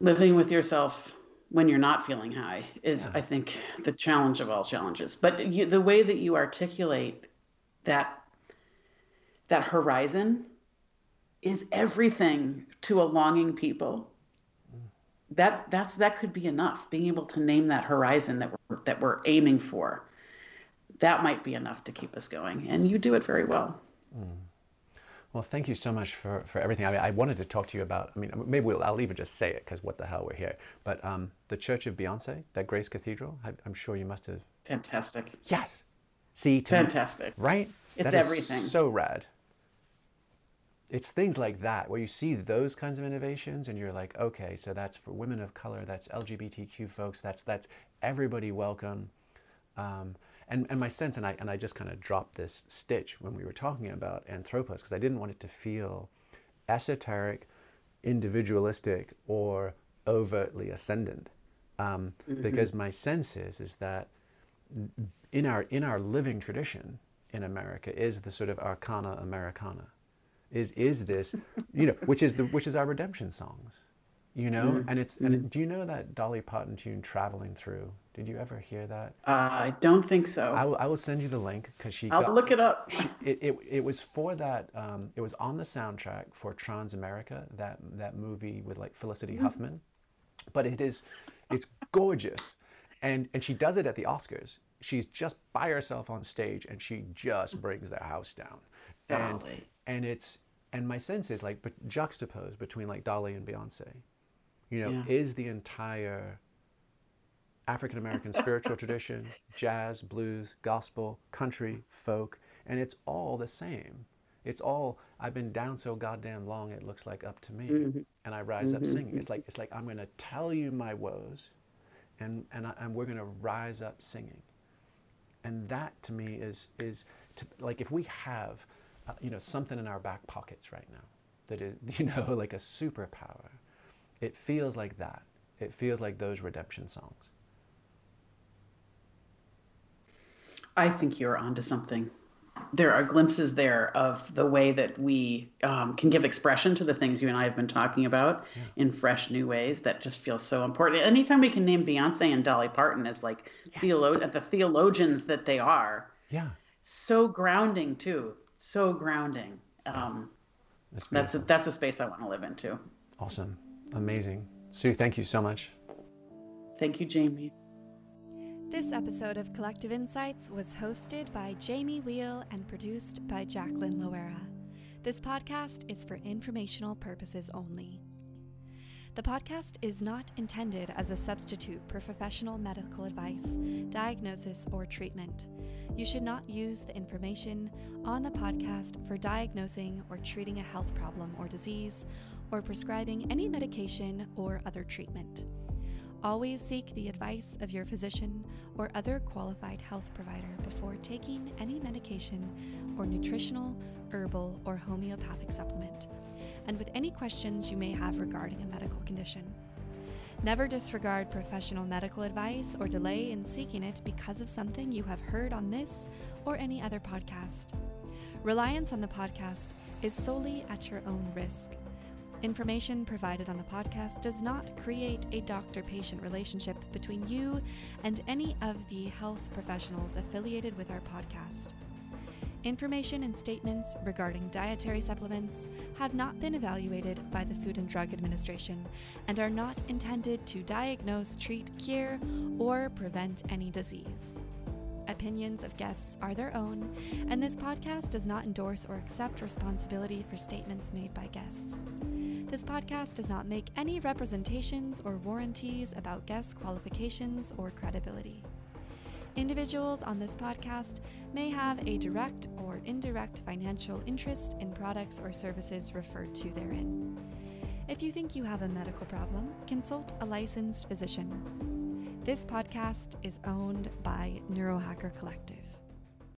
Living with yourself when you're not feeling high is, yeah. I think, the challenge of all challenges. But you, the way that you articulate that that horizon is everything to a longing people that that's that could be enough being able to name that horizon that we're that we're aiming for. That might be enough to keep us going and you do it very well. Mm. well thank you so much for for everything. I, mean, I wanted to talk to you about i mean maybe we'll, i'll even just say it because what the hell we're here. But um, the church of beyonce that grace cathedral I, am sure you must have fantastic. Yes. See fantastic. right? It's everything. so rad it's things like that where you see those kinds of innovations and you're like okay so that's for women of color that's lgbtq folks that's that's everybody welcome. Um, and, and my sense and I, and I just kind of dropped this stitch when we were talking about anthropos because i didn't want it to feel esoteric individualistic or overtly ascendant. Um, mm-hmm. because my sense is is that in our in our living tradition in america is the sort of arcana americana is is this you know which is the which is our redemption songs you know? Mm-hmm. and it's and it, do you know that dolly parton tune traveling through? Did you ever hear that? Uh, i don't think so. I will, I will send you the link because she i'll got, look it up. she, it, it, it was for that um, it was on the soundtrack for transamerica that that movie with like felicity mm-hmm. huffman. But it is it's gorgeous. And and she does it at the oscars. She's just by herself on stage and she just brings the house down. And and it's and my sense is like but juxtaposed between like Dolly and Beyonce, you know, yeah. is the entire African American spiritual *laughs* tradition, jazz, blues, gospel, country, folk, and it's all the same. It's all I've been down so goddamn long. It looks like up to me, mm-hmm. and I rise mm-hmm. up singing. It's like it's like I'm to tell you my woes, and and, I, and we're to rise up singing, and that to me is is to, like if we have, uh, you know, something in our back pockets right now that is *laughs* you know like a superpower, it feels like that. It feels like those redemption songs. I think you're onto something there are glimpses there of the way that we um, can give expression to the things you and I have been talking about yeah. in fresh new ways that just feel so important. Anytime we can name Beyonce and Dolly Parton as like yes. theolo- the theologians that they are, yeah, so grounding too, so grounding. Um, that's that's a, that's a space I want to live into. Awesome, amazing, Sue. Thank you so much. Thank you, Jamie. This episode of Collective Insights was hosted by Jamie Wheal and produced by Jacqueline Loera. This podcast is for informational purposes only. The podcast is not intended as a substitute for professional medical advice, diagnosis, or treatment. You should not use the information on the podcast for diagnosing or treating a health problem or disease, or prescribing any medication or other treatment. Always seek the advice of your physician or other qualified health provider before taking any medication or nutritional, herbal, or homeopathic supplement, and with any questions you may have regarding a medical condition. Never disregard professional medical advice or delay in seeking it because of something you have heard on this or any other podcast. Reliance on the podcast is solely at your own risk. Information provided on the podcast does not create a doctor patient relationship between you and any of the health professionals affiliated with our podcast. Information and statements regarding dietary supplements have not been evaluated by the Food and Drug Administration and are not intended to diagnose, treat, cure, or prevent any disease. Opinions of guests are their own, and this podcast does not endorse or accept responsibility for statements made by guests. This podcast does not make any representations or warranties about guest qualifications or credibility. Individuals on this podcast may have a direct or indirect financial interest in products or services referred to therein. If you think you have a medical problem, consult a licensed physician. This podcast is owned by Neurohacker Collective.